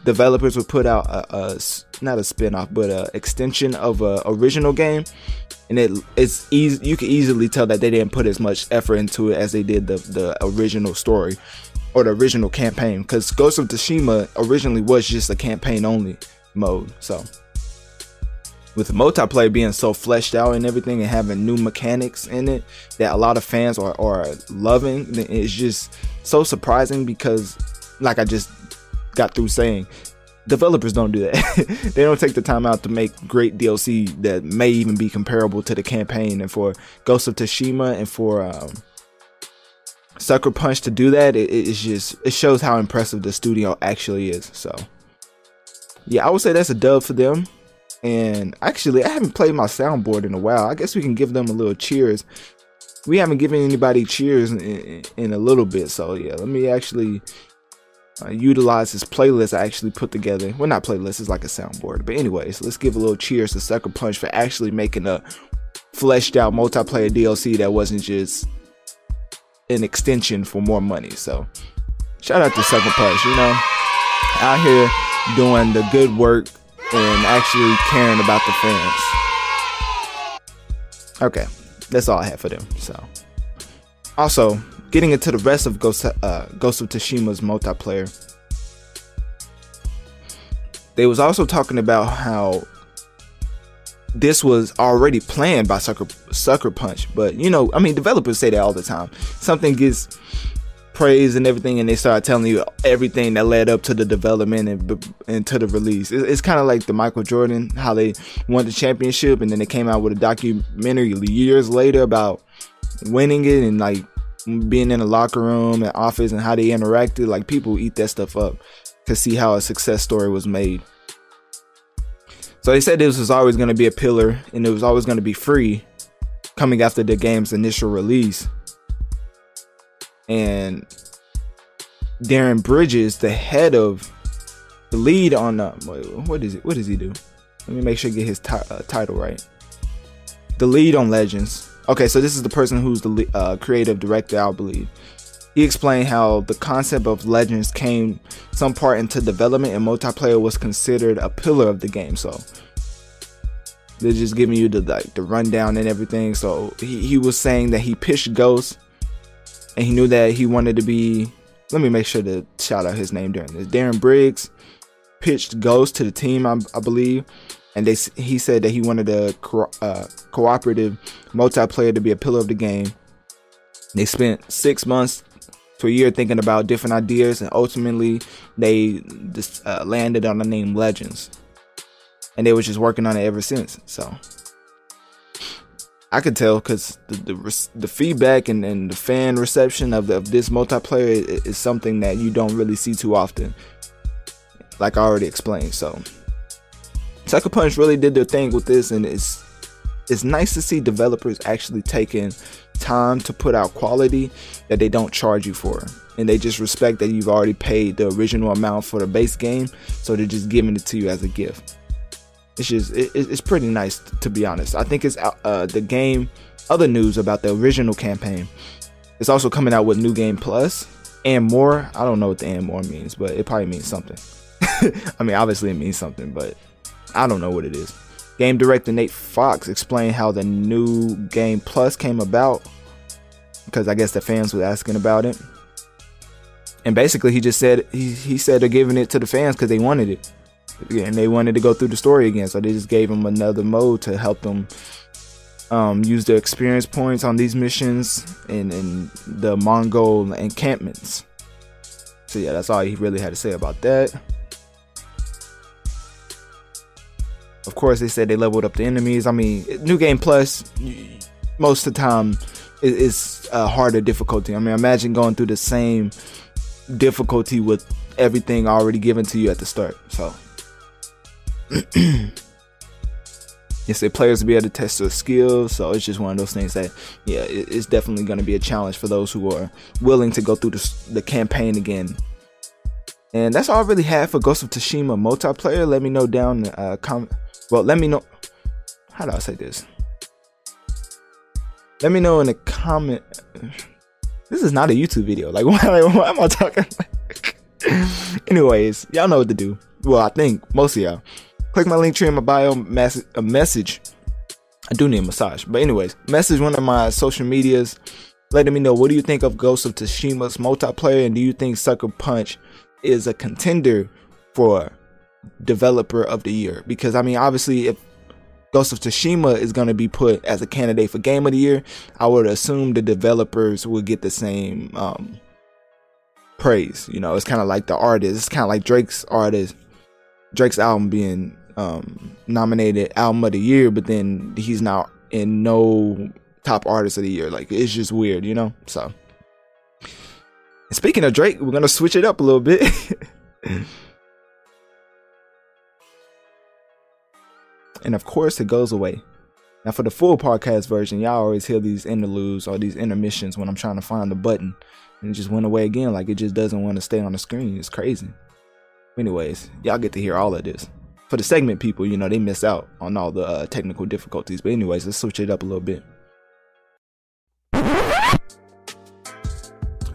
developers would put out a, a not a spin-off but a extension of a original game. And it it's easy you can easily tell that they didn't put as much effort into it as they did the the original story or the original campaign. Because Ghost of Tsushima originally was just a campaign only mode so. With multiplayer being so fleshed out and everything and having new mechanics in it that a lot of fans are, are loving it's just so surprising because like i just got through saying developers don't do that they don't take the time out to make great dlc that may even be comparable to the campaign and for ghost of tsushima and for um, sucker punch to do that it, it's just it shows how impressive the studio actually is so yeah i would say that's a dub for them and actually, I haven't played my soundboard in a while. I guess we can give them a little cheers. We haven't given anybody cheers in, in, in a little bit. So, yeah, let me actually uh, utilize this playlist I actually put together. Well, not playlist, it's like a soundboard. But, anyways, let's give a little cheers to Sucker Punch for actually making a fleshed out multiplayer DLC that wasn't just an extension for more money. So, shout out to Sucker Punch, you know, out here doing the good work and actually caring about the fans. Okay, that's all I have for them. So, also getting into the rest of Ghost, uh, Ghost of Tsushima's multiplayer, they was also talking about how this was already planned by Sucker Sucker Punch, but you know, I mean, developers say that all the time. Something gets praise and everything, and they start telling you everything that led up to the development and, and to the release. It's, it's kind of like the Michael Jordan, how they won the championship, and then they came out with a documentary years later about winning it and like being in the locker room and office and how they interacted. Like people eat that stuff up to see how a success story was made. So they said this was always going to be a pillar and it was always going to be free coming after the game's initial release and Darren Bridges, the head of the lead on uh, what is it? What does he do? Let me make sure I get his t- uh, title right. The lead on Legends. Okay, so this is the person who's the uh, creative director, I believe. He explained how the concept of Legends came some part into development and multiplayer was considered a pillar of the game. So they're just giving you the like the rundown and everything. So he, he was saying that he pitched Ghost and he knew that he wanted to be. Let me make sure to shout out his name during this. Darren Briggs pitched Ghost to the team, I, I believe, and they he said that he wanted a co- uh, cooperative multiplayer to be a pillar of the game. They spent six months to a year thinking about different ideas, and ultimately they just uh, landed on the name Legends, and they were just working on it ever since. So I could tell because the, the, the feedback and, and the fan reception of, the, of this multiplayer is, is, something that you don't really see too often. Like I already explained, so Sucker Punch really did their thing with this, and it's it's nice to see developers actually taking time to put out quality that they don't charge you for, and they just respect that you've already paid the original amount for the base game, so they're just giving it to you as a gift it's just it, it's pretty nice to be honest. I think it's uh, the game. Other news about the original campaign. It's also coming out with new game plus and more. I don't know what the and more means, but it probably means something. I mean, obviously it means something, but I don't know what it is. Game director Nate Fox explained how the new game plus came about because I guess the fans were asking about it. And basically, he just said he, he said they're giving it to the fans because they wanted it and they wanted to go through the story again, so they just gave them another mode to help them um, use their experience points on these missions in, in the Mongol encampments. So yeah, that's all he really had to say about that. Of course, they said they leveled up the enemies. I mean, New Game Plus, most of the time, is a harder difficulty. I mean, imagine going through the same difficulty with everything already given to you at the start. So yes, the players will be able to test their skills. So it's just one of those things that, yeah, it's definitely going to be a challenge for those who are willing to go through the, the campaign again. And that's all I really have for Ghost of Tsushima multiplayer. Let me know down the uh, comment. Well, let me know. How do I say this? Let me know in the comment. This is not a YouTube video. Like, why, like, am I talking? Anyways, y'all know what to do. Well, I think most of y'all. Click my Linktree in my bio, mass- a message. I do need a massage. But anyways, message one of my social medias letting me know what do you think of Ghost of Tsushima's multiplayer and do you think Sucker Punch is a contender for developer of the year? Because I mean obviously if Ghost of Tsushima is going to be put as a candidate for Game of the Year, I would assume the developers will get the same um, praise. You know, it's kind of like the artist. It's kind of like Drake's artist, Drake's album being um, nominated album of the year, but then he's not in no top artist of the year. Like it's just weird, you know. So, speaking of Drake, we're gonna switch it up a little bit. and of course it goes away. Now for the full podcast version, y'all always hear these interludes or these intermissions when I'm trying to find the button, and it just went away again. Like it just doesn't want to stay on the screen. It's crazy. Anyways, y'all get to hear all of this. For the segment people, you know they miss out on all the uh, technical difficulties. But anyways, let's switch it up a little bit.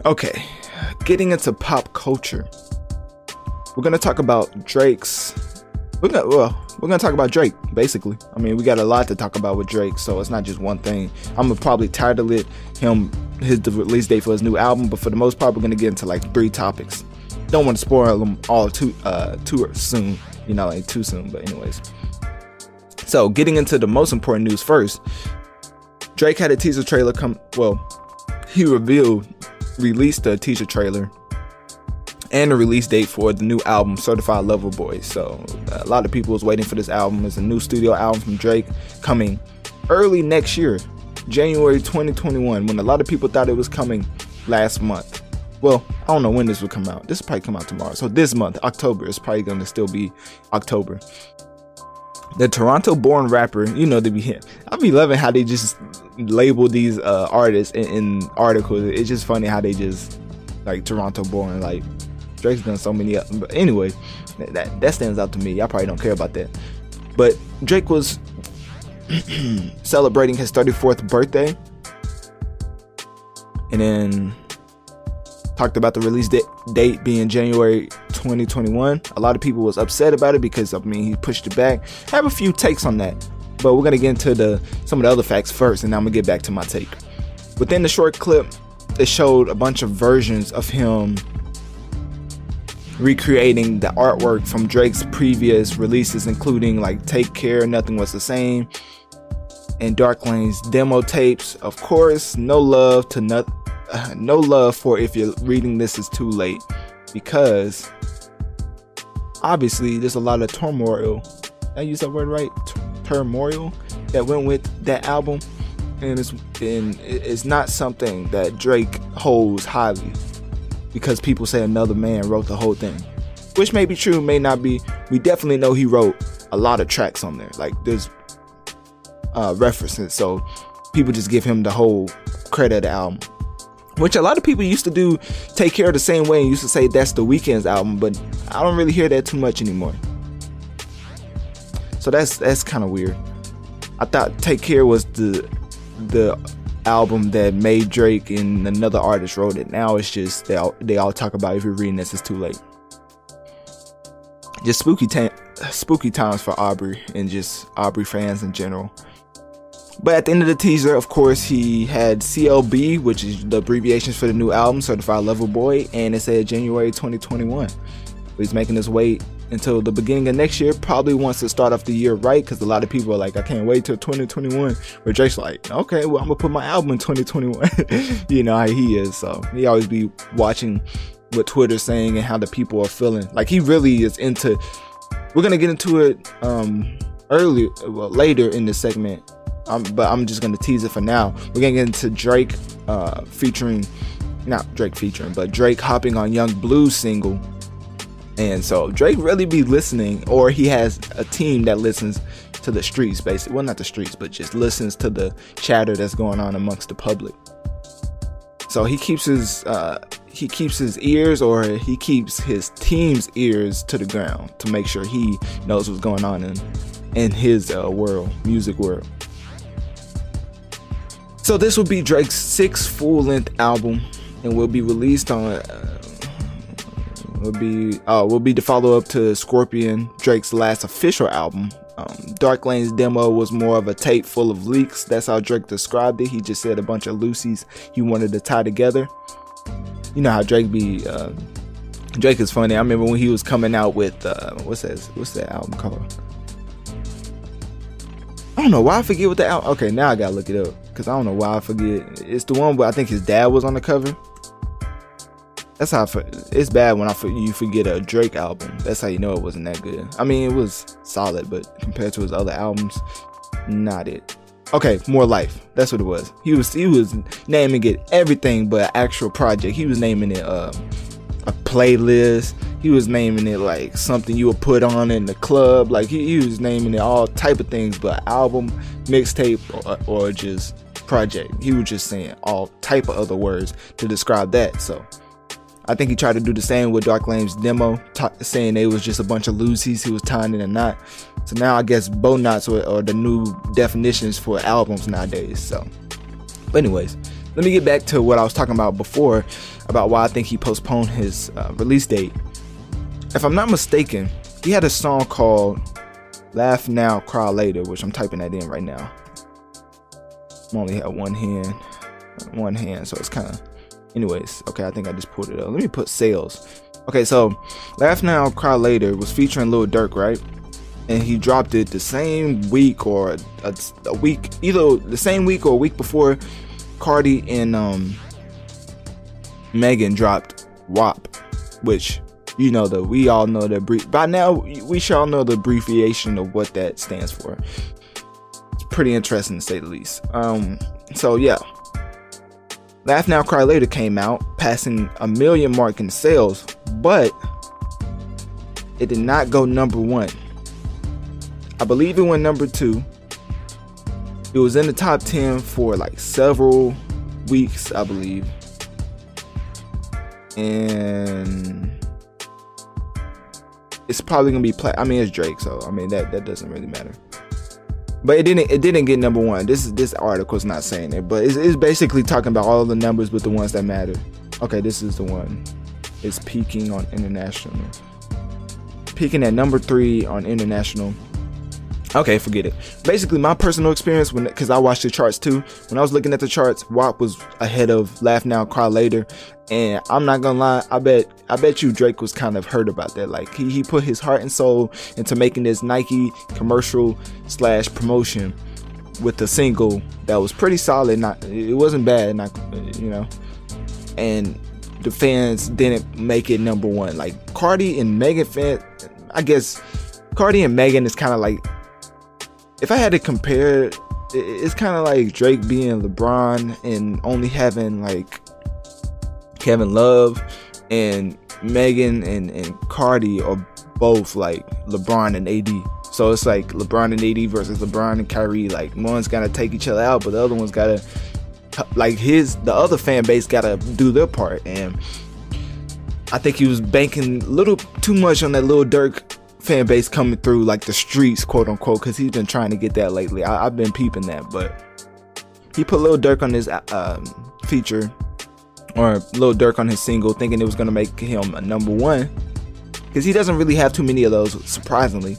Okay, getting into pop culture, we're gonna talk about Drake's we're gonna well we're gonna talk about Drake basically. I mean we got a lot to talk about with Drake, so it's not just one thing. I'm gonna probably title it him his release date for his new album, but for the most part we're gonna get into like three topics. Don't want to spoil them all too uh too soon, you know, like too soon. But anyways, so getting into the most important news first, Drake had a teaser trailer come. Well, he revealed released a teaser trailer and the release date for the new album certified lover boy. So a lot of people was waiting for this album. It's a new studio album from drake coming early next year january 2021 when a lot of people thought it was coming last month. Well i don't know when this will come out. This probably come out tomorrow. So this month october is probably going to still be october. The toronto born rapper you know they be him i be loving how they just label these uh, artists in, in articles. It's just funny how they just like toronto born like Drake's done so many. But anyway, that that stands out to me. Y'all probably don't care about that. But Drake was celebrating his 34th birthday, and then talked about the release date being January 2021. A lot of people was upset about it because I mean he pushed it back. I have a few takes on that, but we're gonna get into the some of the other facts first, and I'm gonna get back to my take. Within the short clip, it showed a bunch of versions of him recreating the artwork from Drake's previous releases, including like Take Care, Nothing Was the Same, and Dark Lane's demo tapes. Of course, no love to not, no love for if you're reading this is too late, because obviously there's a lot of turmoil. I use that word right? T- turmoil that went with that album, and it's and it's not something that Drake holds highly because people say another man wrote the whole thing. Which may be true, may not be. We definitely know he wrote a lot of tracks on there. Like there's uh, references, so people just give him the whole credit of the album. Which a lot of people used to do take care of the same way and used to say that's the Weeknd's album, but I don't really hear that too much anymore. So that's that's kind of weird. I thought Take Care was the the album that made Drake and another artist wrote it. Now it's just they all, they all talk about if you're reading this, it's too late. Just spooky spooky times for Aubrey and just Aubrey fans in general. But at the end of the teaser, of course, he had CLB, which is the abbreviations for the new album, Certified Lover Boy, and it said January 2021. he's making his way until the beginning of next year. Probably wants to start off the year right because a lot of people are like, I can't wait till 2021. But Drake's like, okay, well, I'm gonna put my album in 2021. you know how he is. So he always be watching what Twitter's saying and how the people are feeling. Like he really is into. We're gonna get into it um early, well later in the segment. Um, but I'm just gonna tease it for now. We're gonna get into Drake uh, featuring, not Drake featuring, but Drake hopping on Yung Bleu's single and so Drake really be listening, or he has a team that listens to the streets, basically. Well, not the streets, but just listens to the chatter that's going on amongst the public. So he keeps his uh, he keeps his ears, or he keeps his team's ears to the ground to make sure he knows what's going on in in his uh, world, music world. So this will be Drake's sixth full-length album, and will be released on. Uh, will be uh, will be the follow up to Scorpion, Drake's last official album. Um, Dark Lane's demo was more of a tape full of leaks. That's how Drake described it. He just said a bunch of loosies he wanted to tie together. You know how Drake be. Uh, Drake is funny. I remember when he was coming out with uh, what's that? What's that album called? I don't know why I forget what the album. Okay, now I gotta look it up because I don't know why I forget. It's the one where I think his dad was on the cover. That's how I, it's bad when I you forget a Drake album. That's how you know it wasn't that good. I mean, it was solid, but compared to his other albums, not it. Okay, more life. That's what it was. He was he was naming it everything but actual project. He was naming it uh, a playlist. He was naming it like something you would put on in the club. Like he, he was naming it all type of things, but album, mixtape, or, or just project. He was just saying all type of other words to describe that. So I think he tried to do the same with Dark Lane's demo, t- saying it was just a bunch of loosies he was tying in a knot. So now I guess bow knots are, are the new definitions for albums nowadays. So, but anyways, let me get back to what I was talking about before about why I think he postponed his uh, release date. If I'm not mistaken, he had a song called "Laugh Now, Cry Later," which I'm typing that in right now. I only have one hand, one hand, so it's kind of Anyways, okay, I think I just pulled it up. Let me put sales. Okay, so Laugh Now, Cry Later was featuring Lil Durk, right? And he dropped it the same week or a, a week, either the same week or a week before Cardi and um, Megan dropped WAP, which you know that we all know the brief. By now, we should all know the abbreviation of what that stands for. It's pretty interesting to say the least. Um, so yeah, Laugh Now Cry Later came out, passing a million mark in sales, but it did not go number one. I believe it went number two. It was in the top 10 for like several weeks, I believe. And it's probably gonna be play. I mean, it's Drake, so I mean that that doesn't really matter but it didn't it didn't get number one. This this article is not saying it, but it's, it's basically talking about all the numbers, but the ones that matter. Okay, this is the one. It's peaking on international. Peaking at number three on international. Okay, forget it. Basically, my personal experience when because I watched the charts too. When I was looking at the charts, WAP was ahead of Laugh Now, Cry Later, and I'm not gonna lie. I bet I bet you Drake was kind of hurt about that. Like he he put his heart and soul into making this Nike commercial slash promotion with the single that was pretty solid. Not it wasn't bad. Not you know, and the fans didn't make it number one. Like Cardi and Megan fan, I guess Cardi and Megan is kind of like if I had to compare, it's kind of like Drake being LeBron and only having like Kevin Love and Megan and, and Cardi are both like LeBron and AD. So it's like LeBron and AD versus LeBron and Kyrie. Like one's gotta take each other out, but the other one's gotta like his the other fan base gotta do their part. And I think he was banking a little too much on that Lil Durk fan base coming through like the streets, quote unquote, because he's been trying to get that lately. I, have been peeping that, but he put Lil Durk on his uh, feature or Lil Durk on his single, thinking it was gonna make him a number one, because he doesn't really have too many of those. Surprisingly,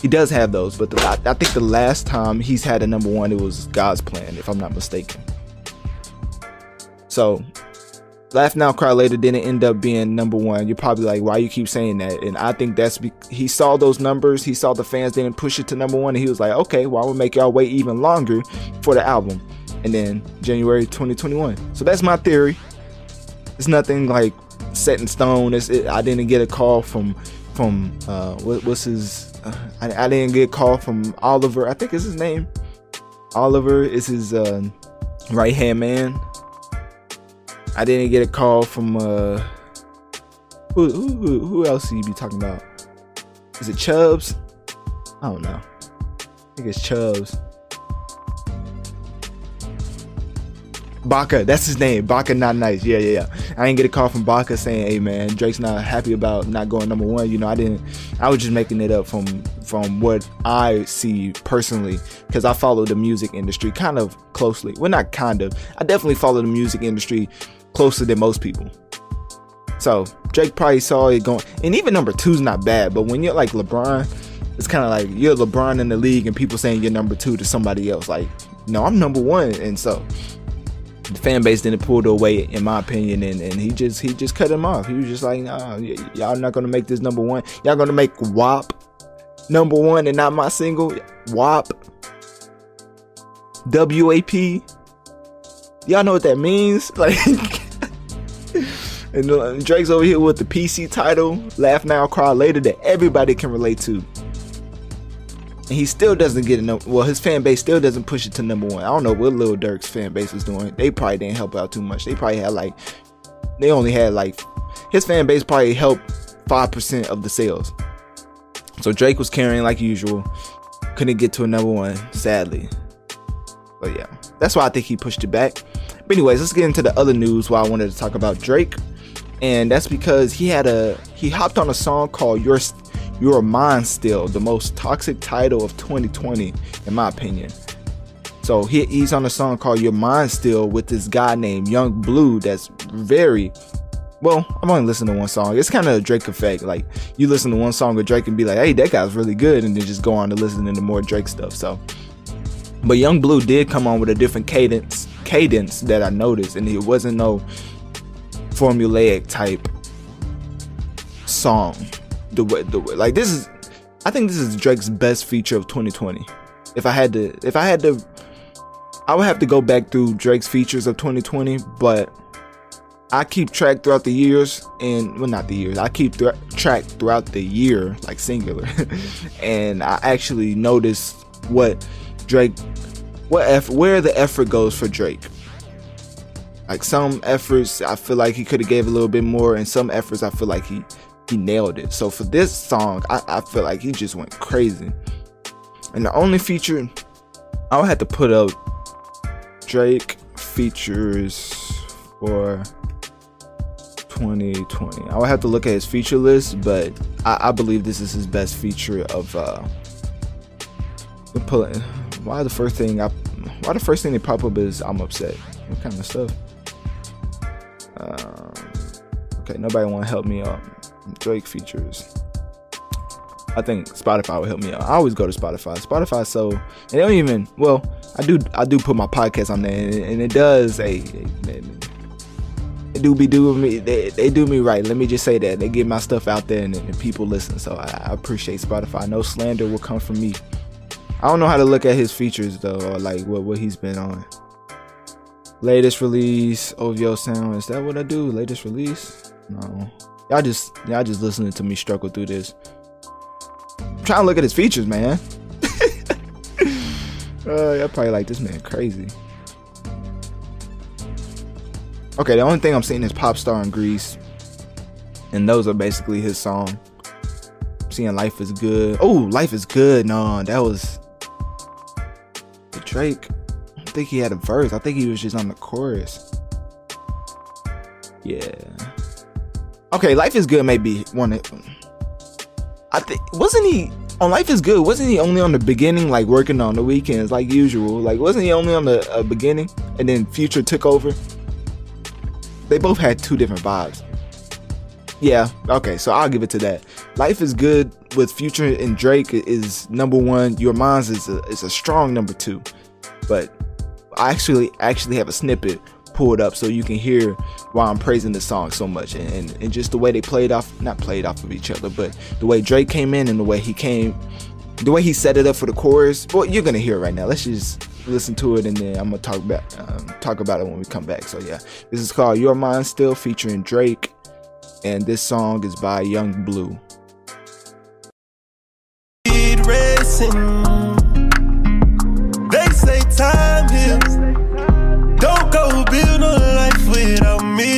he does have those, but the, I think the last time he's had a number one, it was God's Plan, if I'm not mistaken. So Laugh Now Cry Later didn't end up being number one. You're probably like, why you keep saying that? And I think that's be- he saw those numbers. He saw the fans didn't push it to number one, and he was like, okay, well, I will make y'all wait even longer for the album. And then January 2021. So that's my theory. It's nothing like set in stone. It's, it, I didn't get a call from from uh, what, what's his? Uh, I, I, didn't get a call from Oliver. I think is his name. Oliver is his uh, right hand man. I didn't get a call from uh who who who else you be talking about? Is it Chubbs? I don't know. I think it's Chubbs. Baka, that's his name. Baka not nice. Yeah, yeah, yeah. I didn't get a call from Baka saying, "Hey, man, Drake's not happy about not going number one." You know, I didn't. I was just making it up from from what I see personally because I follow the music industry kind of closely. Well, not kind of. I definitely follow the music industry closer than most people. So Drake probably saw it going, and even number two is not bad. But when you're like LeBron, it's kind of like you're LeBron in the league, and people saying you're number two to somebody else. Like, no, I'm number one, and so the fan base didn't pull weight, in my opinion, and, and he just he just cut him off. He was just like, nah, y- y'all not gonna make this number one. Y'all gonna make WAP number one and not my single WAP. WAP. Y'all know what that means? Like, and uh, Drake's over here with the PC title, Laugh Now, Cry Later, that everybody can relate to. And he still doesn't get enough. Well, his fan base still doesn't push it to number one. I don't know what Lil Durk's fan base is doing. They probably didn't help out too much. They probably had like, they only had like, his fan base probably helped 5% of the sales. So Drake was carrying like usual. Couldn't get to a number one, sadly. But yeah, that's why I think he pushed it back. But anyways, let's get into the other news why I wanted to talk about Drake. And that's because he had a he hopped on a song called Your You're Mine Still, the most toxic title of 2020, in my opinion. So he, he's on a song called You're Mines Still with this guy named Yung Bleu. that's very well, I'm only listening to one song. It's kind of a Drake effect. Like you listen to one song of Drake and be like, "Hey, that guy's really good," and then just go on to listen to more Drake stuff. So, but Yung Bleu did come on with a different cadence, cadence that I noticed, and it wasn't no formulaic type song. The way, the way, like this is, I think this is Drake's best feature of 2020. If I had to, if I had to, I would have to go back through Drake's features of 2020, but I keep track throughout the years, and well, not the years. I keep track throughout the year, like singular, and I actually notice what Drake, what eff- where the effort goes for Drake. Like some efforts, I feel like he could have gave a little bit more, and some efforts, I feel like he he nailed it. So for this song, I, I feel like he just went crazy. And the only feature I would have to put up Drake features for 2020. I would have to look at his feature list, but I, I believe this is his best feature of uh pulling why the first thing I why the first thing they pop up is I'm upset. What kind of stuff? Um, okay, nobody wanna help me out. Drake features. I think Spotify will help me out. I always go to Spotify. Spotify, so they don't even. Well, I do. I do put my podcast on there, and, and it does a, do be doing me. They, they do me right. Let me just say that they get my stuff out there and, and people listen. So I, I, appreciate Spotify. No slander will come from me. I don't know how to look at his features though, or like what what he's been on. Latest release, OVO sound. Is that what I do? Latest release? No. Y'all just y'all just listening to me struggle through this. I'm trying to look at his features, man. uh, y'all probably like this man crazy. Okay, the only thing I'm seeing is Pop Star and Greece. And those are basically his song. I'm seeing Life is Good. Oh, Life is Good. No, that was the Drake. I think he had a verse. I think he was just on the chorus. Yeah. Okay, Life is Good maybe one of I think wasn't he on Life is Good? Wasn't he only on the beginning, like working on the weekends, like usual? Like wasn't he only on the uh, beginning, and then Future took over? they both had two different vibes. Yeah, okay, so I'll give it to that. Life is Good with Future and Drake is number one. You're Mines is a, is a strong number two. But I actually actually have a snippet pulled up so you can hear why I'm praising the song so much and, and, and just the way they played off not played off of each other, but the way Drake came in and the way he came the way he set it up for the chorus. Well, you're gonna hear it right now. Let's just listen to it and then I'm gonna talk about um, talk about it when we come back. So yeah, this is called You're Mines Still featuring Drake, and this song is by Yung Bleu.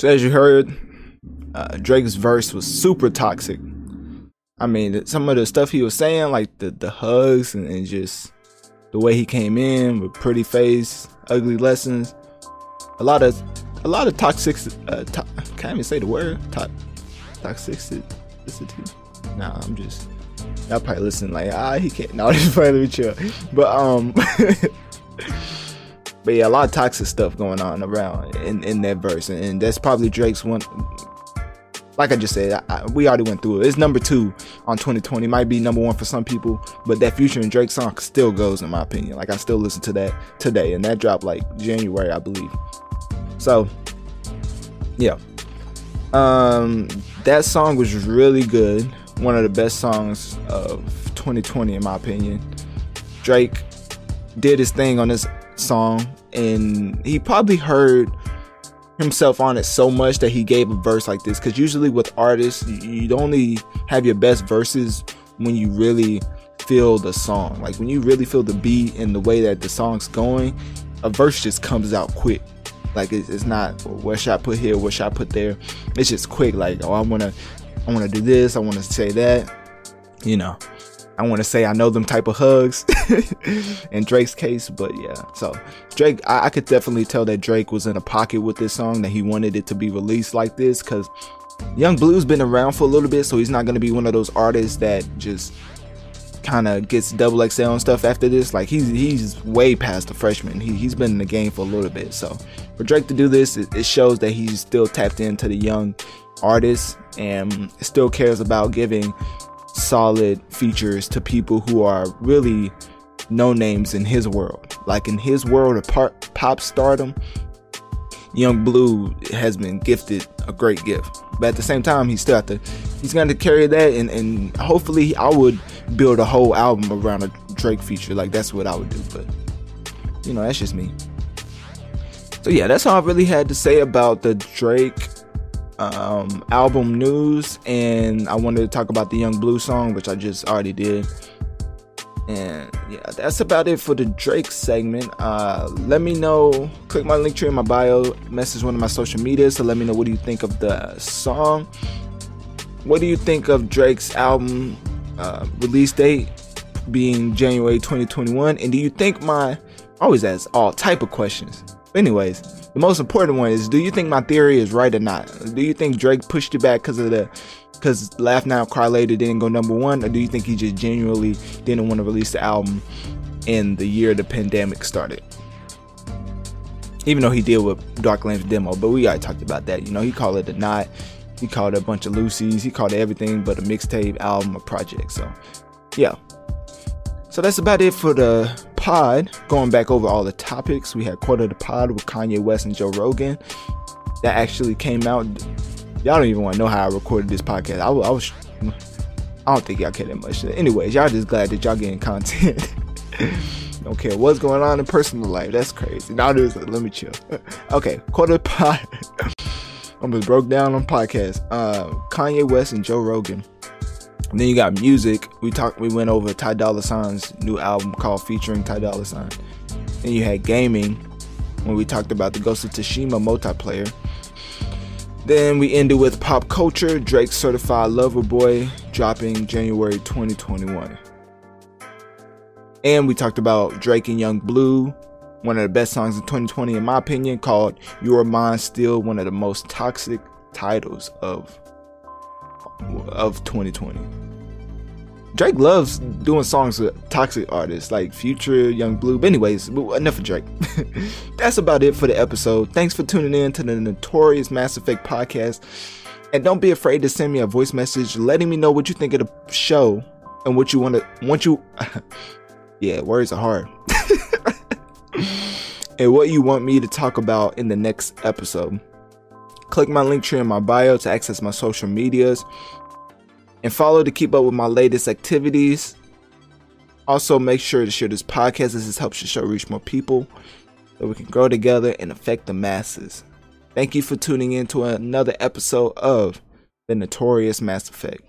So as you heard, uh, Drake's verse was super toxic. I mean, some of the stuff he was saying, like the the hugs and, and just the way he came in with pretty face, ugly lessons, a lot of a lot of toxic. Uh, to- can't even say the word. To- toxicity. Nah, I'm just. Y'all probably listen like ah he can't. No, just probably chill. But um. but yeah, a lot of toxic stuff going on around in, in that verse, and, and that's probably Drake's one. Like I just said, I, I, we already went through it. It's number two on 2020. Might be number one for some people, but that Future and Drake song still goes in my opinion. Like I still listen to that today, and that dropped like January, I believe. So, yeah, um, that song was really good. One of the best songs of 2020, in my opinion. Drake did his thing on this song, and he probably heard himself on it so much that he gave a verse like this. Because usually with artists, you only have your best verses when you really feel the song. Like when you really feel the beat and the way that the song's going, a verse just comes out quick. Like it's, not what should I put here, what should I put there. It's just quick. Like oh, I wanna, I wanna do this, I wanna say that. You know, I want to say I know them type of hugs in Drake's case, but yeah. So Drake, I, I, could definitely tell that Drake was in a pocket with this song, that he wanted it to be released like this, because Yung Bleu's been around for a little bit, so he's not gonna be one of those artists that just kind of gets double XL and stuff after this. Like he's he's way past the freshman. He he's been in the game for a little bit. So for Drake to do this, it, it shows that he's still tapped into the young artists and still cares about giving solid features to people who are really no names in his world. Like in his world of pop, stardom, Yung Bleu has been gifted a great gift. But at the same time, he's still have to, he's going to carry that, and, and hopefully, I would build a whole album around a Drake feature. Like that's what I would do. But you know, that's just me. So yeah, that's all I really had to say about the Drake um, album news, and I wanted to talk about the Yung Bleu song, which I just already did. And yeah, that's about it for the Drake segment. Uh, let me know. Click my Linktree in my bio. Message one of my social medias to let me know what do you think of the song. What do you think of Drake's album uh, release date being January 2021? And do you think my I always ask all type of questions. Anyways, the most important one is: Do you think my theory is right or not? Do you think Drake pushed it back because of the because Laugh Now Cry Later didn't go number one, or do you think he just genuinely didn't want to release the album in the year the pandemic started? Even though he did with Dark Lanes demo, but we already talked about that. You know, he called it a knot. He called it a bunch of loosies. He called it everything but a mixtape, album, or project. So, yeah. So that's about it for the pod. Going back over all the topics, we had Quarter the Pod with Kanye West and Joe Rogan. That actually came out. Y'all don't even want to know how I recorded this podcast. I, I was. I don't think y'all care that much. Anyways, y'all just glad that y'all getting content. don't care what's going on in personal life. That's crazy. Now there's let me chill. okay, quarter pod. Almost broke down on podcast. Uh, Kanye West and Joe Rogan. And then you got music. We talked. We went over Ty Dolla $ign's new album called featuring Ty Dolla $ign. Then you had gaming when we talked about the Ghost of Tsushima multiplayer. Then we ended with pop culture. Drake's Certified Lover Boy dropping January 2021. And we talked about Drake and Yung Bleu, one of the best songs in 2020 in my opinion, called You Are Mine Still, one of the most toxic titles of of 2020. Drake loves doing songs with toxic artists like Future, Yung Bleu. But anyways, enough of Drake. That's about it for the episode. Thanks for tuning in to the Notorious Mass Effect podcast. And don't be afraid to send me a voice message letting me know what you think of the show and what you want to want you Yeah, words are hard. and what you want me to talk about in the next episode. Click my Linktree in my bio to access my social medias and follow to keep up with my latest activities. Also, make sure to share this podcast as this helps the show reach more people so we can grow together and affect the masses. Thank you for tuning in to another episode of The Notorious Mass Effect.